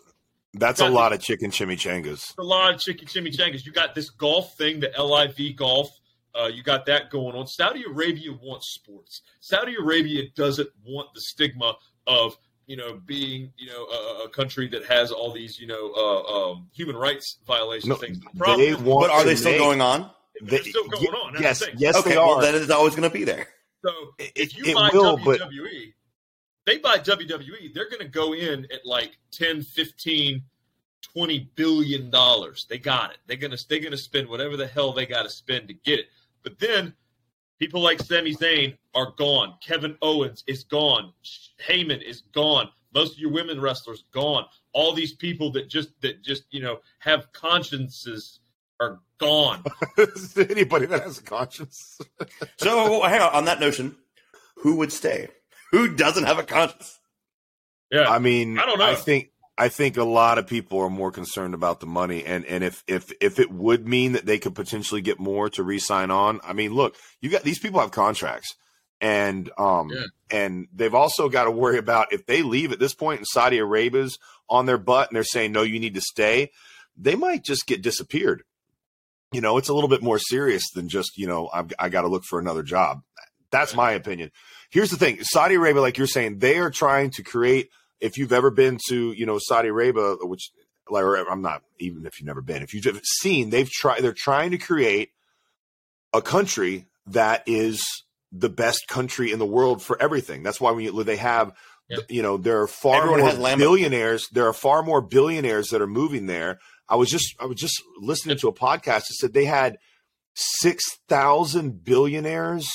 Golf
That's a
Got-
lot of chicken chimichangas.
a lot of chicken chimichangas. You got this golf thing, the LIV golf. Uh, you got that going on. Saudi Arabia wants sports. Saudi Arabia doesn't want the stigma of you know being you know a, a country that has all these you know uh, um, human rights violations
No,
things. The problem
they
is
want
But are they still
make-
going on?
they're still going
ye-
on.
Yes,
the
yes,
okay,
they
well
are.
then it's always going to be there.
So
It-
if you
it
buy
will, but-
WWE, they buy WWE, they're going to go in at like 10, 15, 20 billion dollars. They got it. They're going to they're going to spend whatever the hell they got to spend to get it. But then people like Sami Zayn are gone. Kevin Owens is gone. Heyman is gone. Most of your women wrestlers gone. All these people that just that just, you know, have consciences are gone.
Anybody that has a conscience.
So hang on. On that notion, who would stay? Who doesn't have a conscience?
Yeah.
I mean,
I don't know.
I think I think a lot of people are more concerned about the money, and and if if if it would mean that they could potentially get more to re-sign on, I mean, look, you got these people have contracts, and um
Yeah.
and they've also got to worry about if they leave at this point, and Saudi Arabia's on their butt, and they're saying no, you need to stay, they might just get disappeared. You know, it's a little bit more serious than just you know I've, I got to look for another job. That's my opinion. Here's the thing: Saudi Arabia, like you're saying, they are trying to create. If you've ever been to, you know, Saudi Arabia, which like or I'm not even if you've never been, if you've seen, they've tried. They're trying to create a country that is the best country in the world for everything. That's why when you, they have,
Yeah.
you know, there are far
Everyone
more billionaires. There are far more billionaires that are moving there. I was just I was just listening to a podcast that said they had six thousand billionaires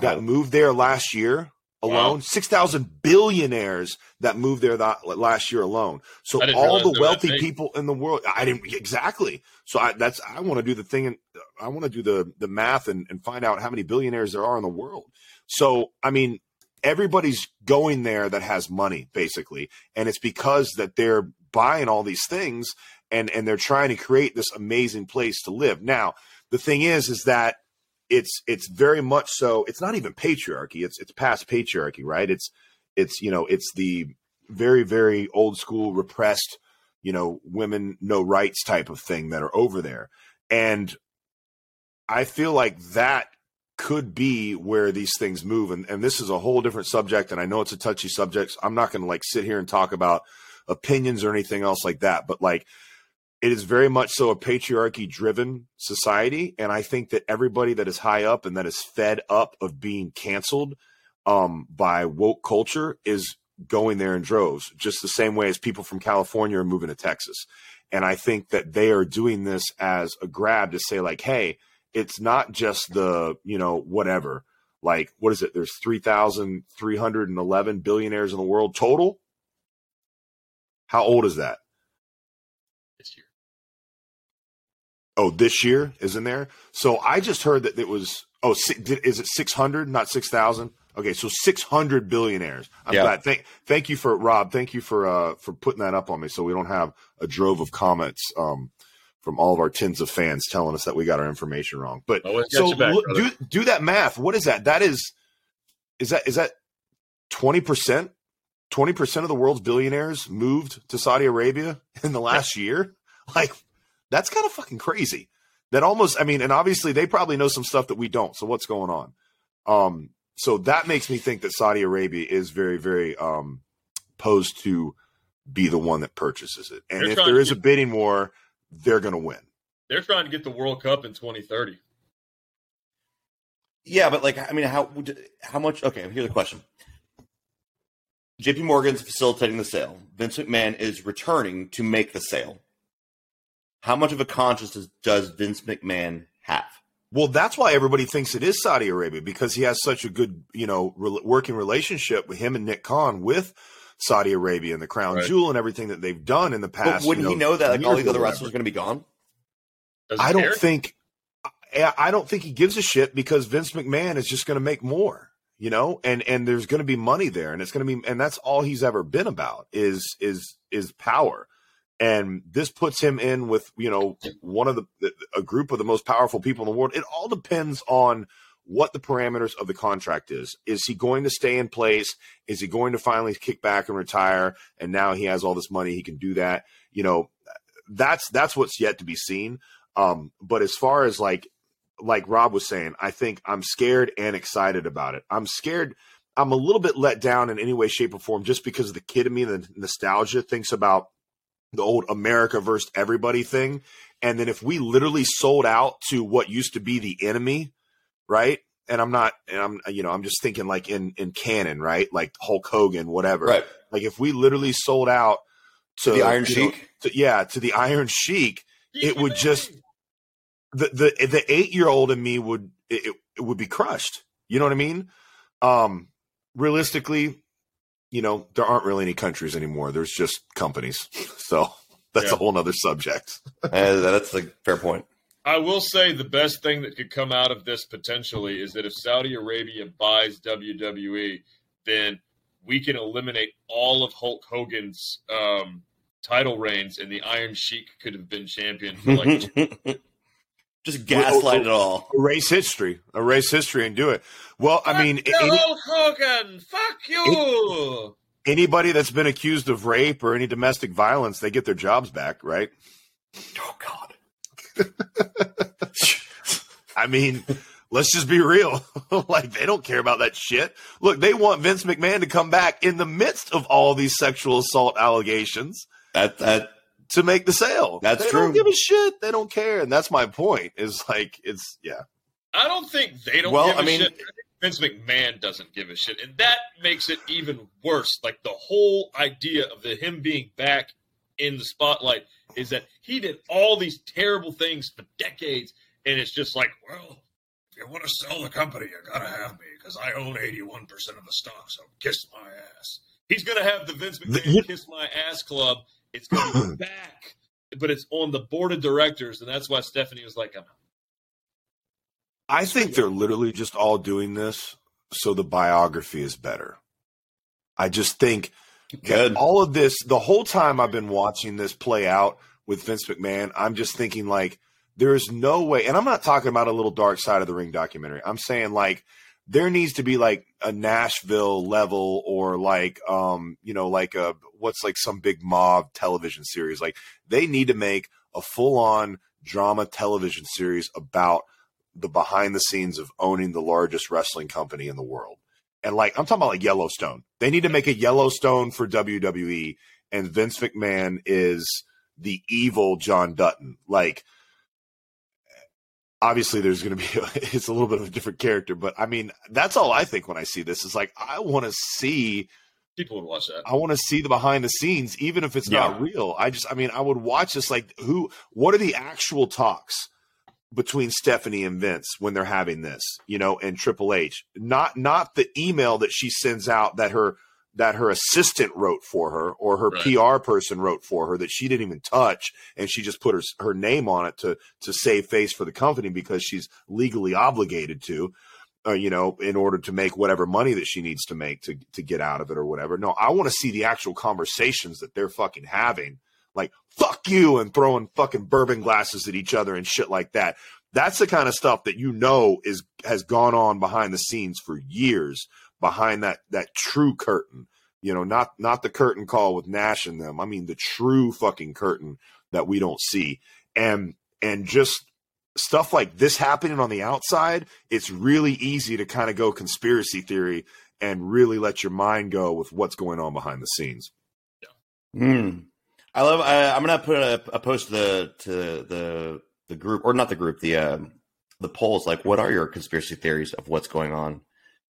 that moved there last year alone.
Wow.
Six thousand billionaires that moved there that last year alone. So all the
they were that
wealthy people in the world, I didn't exactly. So I, that's I want to do the thing, and I want to do the the math and, and find out how many billionaires there are in the world. So I mean, everybody's going there that has money, basically, and it's because that they're buying all these things and and they're trying to create this amazing place to live. Now, the thing is, is that it's it's very much so. It's not even patriarchy. It's it's past patriarchy, right? It's it's you know it's the very very old school repressed you know women no rights type of thing that are over there, and I feel like that could be where these things move and, and this is a whole different subject and i know it's a touchy subject so i'm not going to like sit here and talk about opinions or anything else like that but like it is very much so a patriarchy driven society. And i think that everybody that is high up and that is fed up of being canceled um, by woke culture is going there in droves just the same way as people from california are moving to texas. And i think that they are doing this as a grab to say like hey it's not just the you know whatever. Like what is it? There's 3311 billionaires in the world total? How old is that Oh, this year is in there. So I just heard that it was. Oh, did, is it six hundred, not six thousand? Okay, so six hundred billionaires. I'm
Yeah.
glad. Thank, thank you for Rob. Thank you for uh for putting that up on me, so we don't have a drove of comments um from all of our tens of fans telling us that we got our information wrong. But so
back,
look- do do that math. What is that? That is is that is that twenty percent? Twenty percent of the world's billionaires moved to Saudi Arabia in the last year. Like that's kind of fucking crazy. That almost, I mean, and obviously they probably know some stuff that we don't. So what's going on? Um, so that makes me think that Saudi Arabia is very, very um, posed to be the one that purchases it. And
They're
if
there is
there
to
is a bidding war, they're going to win.
They're trying to get the World Cup in 2030.
Yeah, but like, I mean, how how much? Okay, here's the question. J.P. Morgan's facilitating the sale. Vince McMahon is returning to make the sale. How much of a conscience does, does Vince McMahon have?
Well, that's why everybody thinks it is Saudi Arabia because he has such a good, you know, re- working relationship with him and Nick Khan with Saudi Arabia and the Crown
Right.
Jewel and everything that they've done in the
But
past.
wouldn't
you
he know that like all
years
these other wrestlers are going to be gone?
Does
I don't
care?
think I I don't think he gives a shit because Vince McMahon is just going to make more, you know, and and there's going to be money there, and it's going to be, and that's all he's ever been about is is is power, and this puts him in with you know one of the a group of the most powerful people in the world. It all depends on what the parameters of the contract is. Is he going to stay in place? Is he going to finally kick back and retire? And now he has all this money, he can do that. You know, that's that's what's yet to be seen. Um, but as far as like like Rob was saying, I think I'm scared and excited about it. I'm scared. I'm a little bit let down in any way, shape, or form just because of the kid in me, the nostalgia thinks about the old America versus everybody thing. And then if we literally sold out to what used to be the enemy, right? And I'm not, and I'm, you know, I'm just thinking like in in canon, right? Like Hulk Hogan, whatever.
Right.
Like if we literally sold out to
The Iron
you know,
Sheik?
to- yeah, to the Iron Sheik, it would just- the the the eight year old in me would it, it, it would be crushed. You know what I mean? Um, realistically, you know, there aren't really any countries anymore. There's just companies. So that's
Yeah.
a whole nother subject.
Uh, that's a fair point.
I will say the best thing that could come out of this potentially is that if Saudi Arabia buys WWE, then we can eliminate all of Hulk Hogan's um, title reigns, and the Iron Sheik could have been champion for like
Just oh, gaslight it oh, all.
Erase history. Erase history and do it. Well, I mean,
Fuck you,
any,
Hogan, fuck you.
anybody that's been accused of rape or any domestic violence, they get their jobs back, right?
Oh God.
I mean, let's just be real. like they don't care about that shit. Look, they want Vince McMahon to come back in the midst of all these sexual assault allegations
That that
to make the sale.
That's true.
they
true.
Don't give a shit. They don't care, and that's my point. Is like it's yeah.
I don't think they don't
Well,
give a
I mean-
shit. Vince McMahon doesn't give a shit, and that makes it even worse. Like the whole idea of the him being back in the spotlight is that he did all these terrible things for decades, and it's just like, well, if you want to sell the company, you gotta have me because I own eighty-one percent of the stock. So kiss my ass. He's gonna have the Vince McMahon kiss my ass club. It's gonna back, but it's on the board of directors, and that's why Stephanie was like, I'm out.
I think they're literally just all doing this so the biography is better. I just think
good.
all of this the whole time I've been watching this play out with Vince McMahon, I'm just thinking like there is no way and I'm not talking about a little dark side of the ring documentary. I'm saying like there needs to be like a Nashville level or like um you know like a what's like some big mob television series. Like they need to make a full on drama television series about the behind the scenes of owning the largest wrestling company in the world. And like I'm talking about like Yellowstone. They need to make a Yellowstone for WWE and Vince McMahon is the evil John Dutton. Like obviously there's going to be it's a little bit of a different character, but I mean that's all I think when I see this is like I want to see
People would watch that.
I want to see the behind the scenes even if it's not real. I just I mean I would watch this like who what are the actual talks between Stephanie and Vince when they're having this, you know, and Triple H. Not not the email that she sends out that her that her assistant wrote for her or her
Right.
PR person wrote for her that she didn't even touch and she just put her her name on it to to save face for the company because she's legally obligated to uh, you know in order to make whatever money that she needs to make to to get out of it or whatever. No, I want to see the actual conversations that they're fucking having like fuck you and throwing fucking bourbon glasses at each other and shit like that. That's the kind of stuff that you know is has gone on behind the scenes for years behind that that true curtain. You know, not not the curtain call with Nash and them. I mean the true fucking curtain that we don't see. And and just stuff like this happening on the outside, it's really easy to kind of go conspiracy theory and really let your mind go with what's going on behind the scenes.
Mm. I love. I, I'm gonna put a, a post to the to the the group or not the group the um, the polls. Like, what are your conspiracy theories of what's going on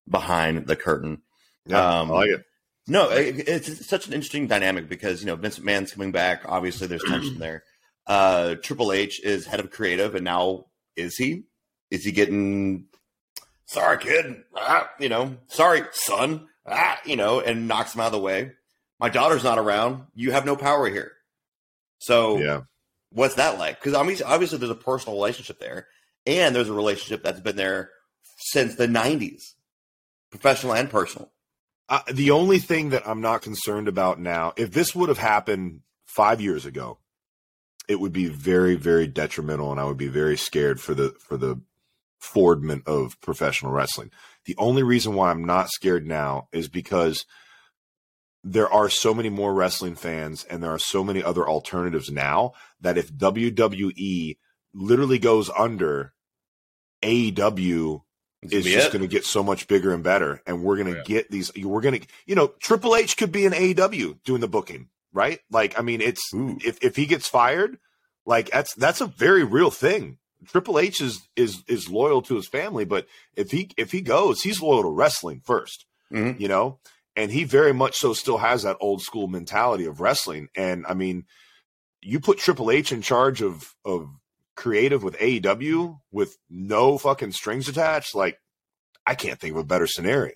behind the curtain?
Yeah, um, I like it.
No, it, it's such an interesting dynamic because you know Vince McMahon's coming back. Obviously, there's tension there. Uh, Triple H is head of creative, and now is he? Is he getting? Sorry, kid. Ah, you know, sorry, son. Ah, you know, and knocks him out of the way. My daughter's not around. You have no power here. So,
yeah,
what's that like? Because obviously, obviously, there's a personal relationship there, and there's a relationship that's been there since the '90s, professional and personal.
Uh, the only thing that I'm not concerned about now, if this would have happened five years ago, it would be very very detrimental and i would be very scared for the for the forwardment of professional wrestling the only reason why i'm not scared now is because there are so many more wrestling fans and there are so many other alternatives now that if WWE literally goes under, AEW is just going to get so much bigger and better. And we're going to yeah. get these, we're going to, you know, Triple H could be an AEW doing the booking right? Like, I mean, it's Ooh. if if he gets fired, like that's that's a very real thing. Triple H is is is loyal to his family, but if he if he goes, he's loyal to wrestling 1st mm-hmm. you know, and he very much so still has that old school mentality of wrestling. And I mean, you put Triple H in charge of of creative with AEW with no fucking strings attached, like I can't think of a better scenario.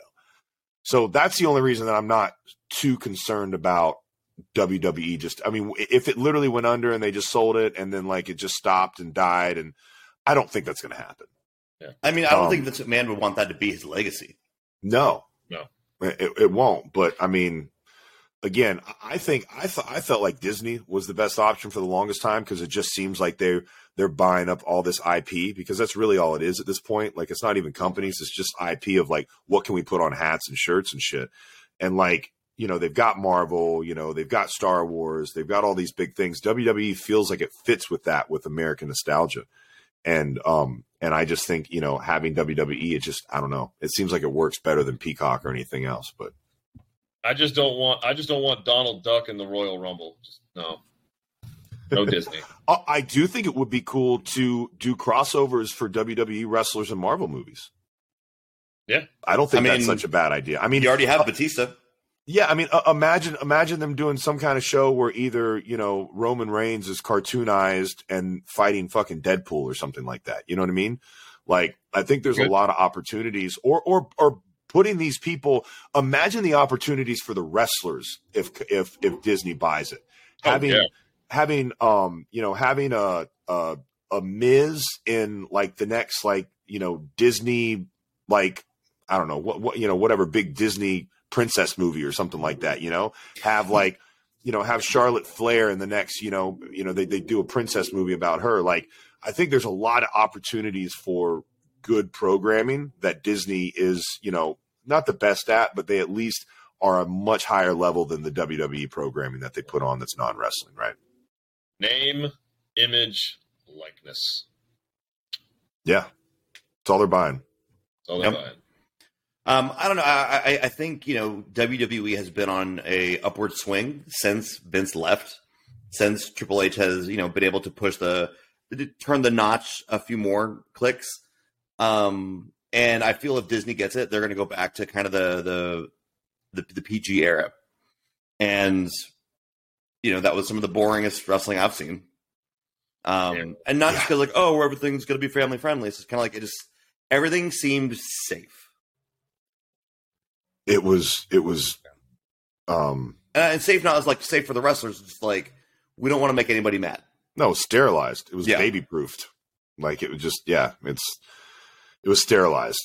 So that's the only reason that I'm not too concerned about WWE just I mean if it literally went under and they just sold it and then like it just stopped and died and I don't think that's going to happen.
Yeah. I mean I don't um, think that man would want that to be his legacy.
No.
No.
It, it won't, but I mean again, I think I thought I felt like Disney was the best option for the longest time because it just seems like they they're buying up all this IP because that's really all it is at this point. Like it's not even companies, it's just IP of like what can we put on hats and shirts and shit. And like you know they've got Marvel, you know they've got Star Wars, they've got all these big things. WWE feels like it fits with that with American nostalgia, and um and I just think you know having WWE, it just I don't know, it seems like it works better than Peacock or anything else. But
I just don't want I just don't want Donald Duck in the Royal Rumble. Just, no, no Disney.
Uh, I do think it would be cool to do crossovers for WWE wrestlers and Marvel movies.
Yeah,
I don't think I mean, that's such a bad idea. I mean,
you already have uh, Batista.
Yeah, I mean, uh, imagine imagine them doing some kind of show where either you know Roman Reigns is cartoonized and fighting fucking Deadpool or something like that. You know what I mean? Like, I think there's Good. a lot of opportunities, or or or putting these people. Imagine the opportunities for the wrestlers if if if Disney buys it, oh, having yeah. having um you know having a a a Miz in like the next like you know Disney like I don't know what what you know whatever big Disney princess movie or something like that, you know, have like, you know, have Charlotte Flair in the next, you know, you know, they, they do a princess movie about her. Like, I think there's a lot of opportunities for good programming that Disney is, you know, not the best at, but they at least are a much higher level than the WWE programming that they put on that's non wrestling, right?
Name, image, likeness.
Yeah. It's all they're buying.
It's all they're yep. buying.
Um, I don't know. I, I, think you know WWE has been on a upward swing since Vince left. Since Triple H has you know been able to push the turn the notch a few more clicks. Um, and I feel if Disney gets it, they're going to go back to kind of the, the the the PG era. And you know that was some of the boringest wrestling I've seen. Um, yeah. and not just because like oh everything's going to be family friendly. It's kind of like it just everything seemed safe
it was it was um
uh, and safe now is like safe for the wrestlers. It's like we don't want to make anybody mad.
No, sterilized. It was yeah. baby proofed. Like it was just yeah, it's it was sterilized.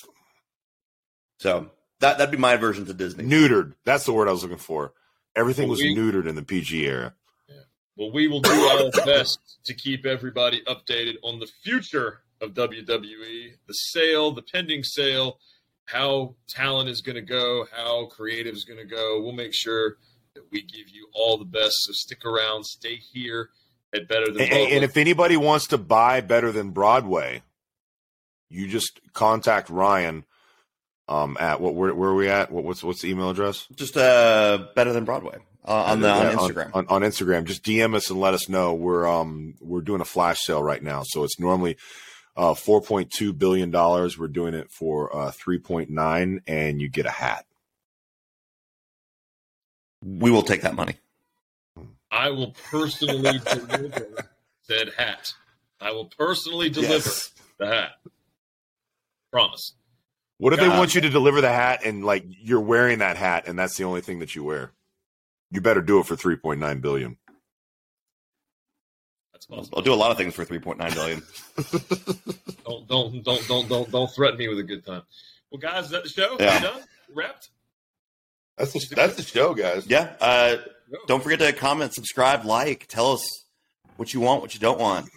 So that that'd be my version to Disney.
Neutered. That's the word I was looking for. Everything well, was we, neutered in the PG era.
Yeah. Well, we will do our best to keep everybody updated on the future of WWE, the sale, the pending sale, how talent is going to go, how creative is going to go. We'll make sure that we give you all the best. So stick around, stay here at Better Than
And,
Broadway.
and if anybody wants to buy better than Broadway, you just contact Ryan um, at what where, where are we at? What, what's what's the email address?
Just uh, better than Broadway uh, on the
Yeah,
on Instagram.
On, on Instagram, just DM us and let us know. We're um we're doing a flash sale right now, so it's normally uh four point two billion dollars. We're doing it for uh three point nine, and you get a hat.
we will take that money.
I will personally deliver said hat. I will personally deliver
Yes.
the hat. Promise.
What if they want you to deliver the hat and like you're wearing that hat and that's the only thing that you wear? You better do it for three point nine billion.
That's possible.
I'll do a lot of things for three point nine billion.
Don't don't don't don't don't don't threaten me with a good time. Well, guys, is that the show?
Yeah.
Done? Wrapped?
That's the, that's the show, guys.
yeah. Uh, don't forget to comment, subscribe, like, tell us what you want, what you don't want.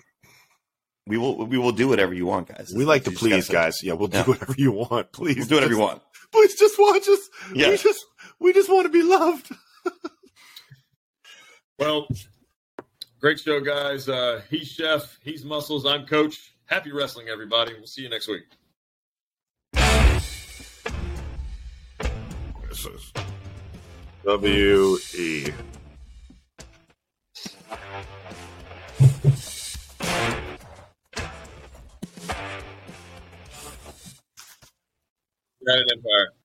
We will we will do whatever you want, guys.
We like to
You just
please,
say-
guys. Yeah, we'll do whatever you want. Please,
We'll do whatever you want.
Please, just watch us.
Yeah.
We just we just want to be loved.
Well, great show, guys. Uh, he's chef. He's muscles. I'm coach. Happy wrestling, everybody. We'll see you next week.
This is W E.
United Empire.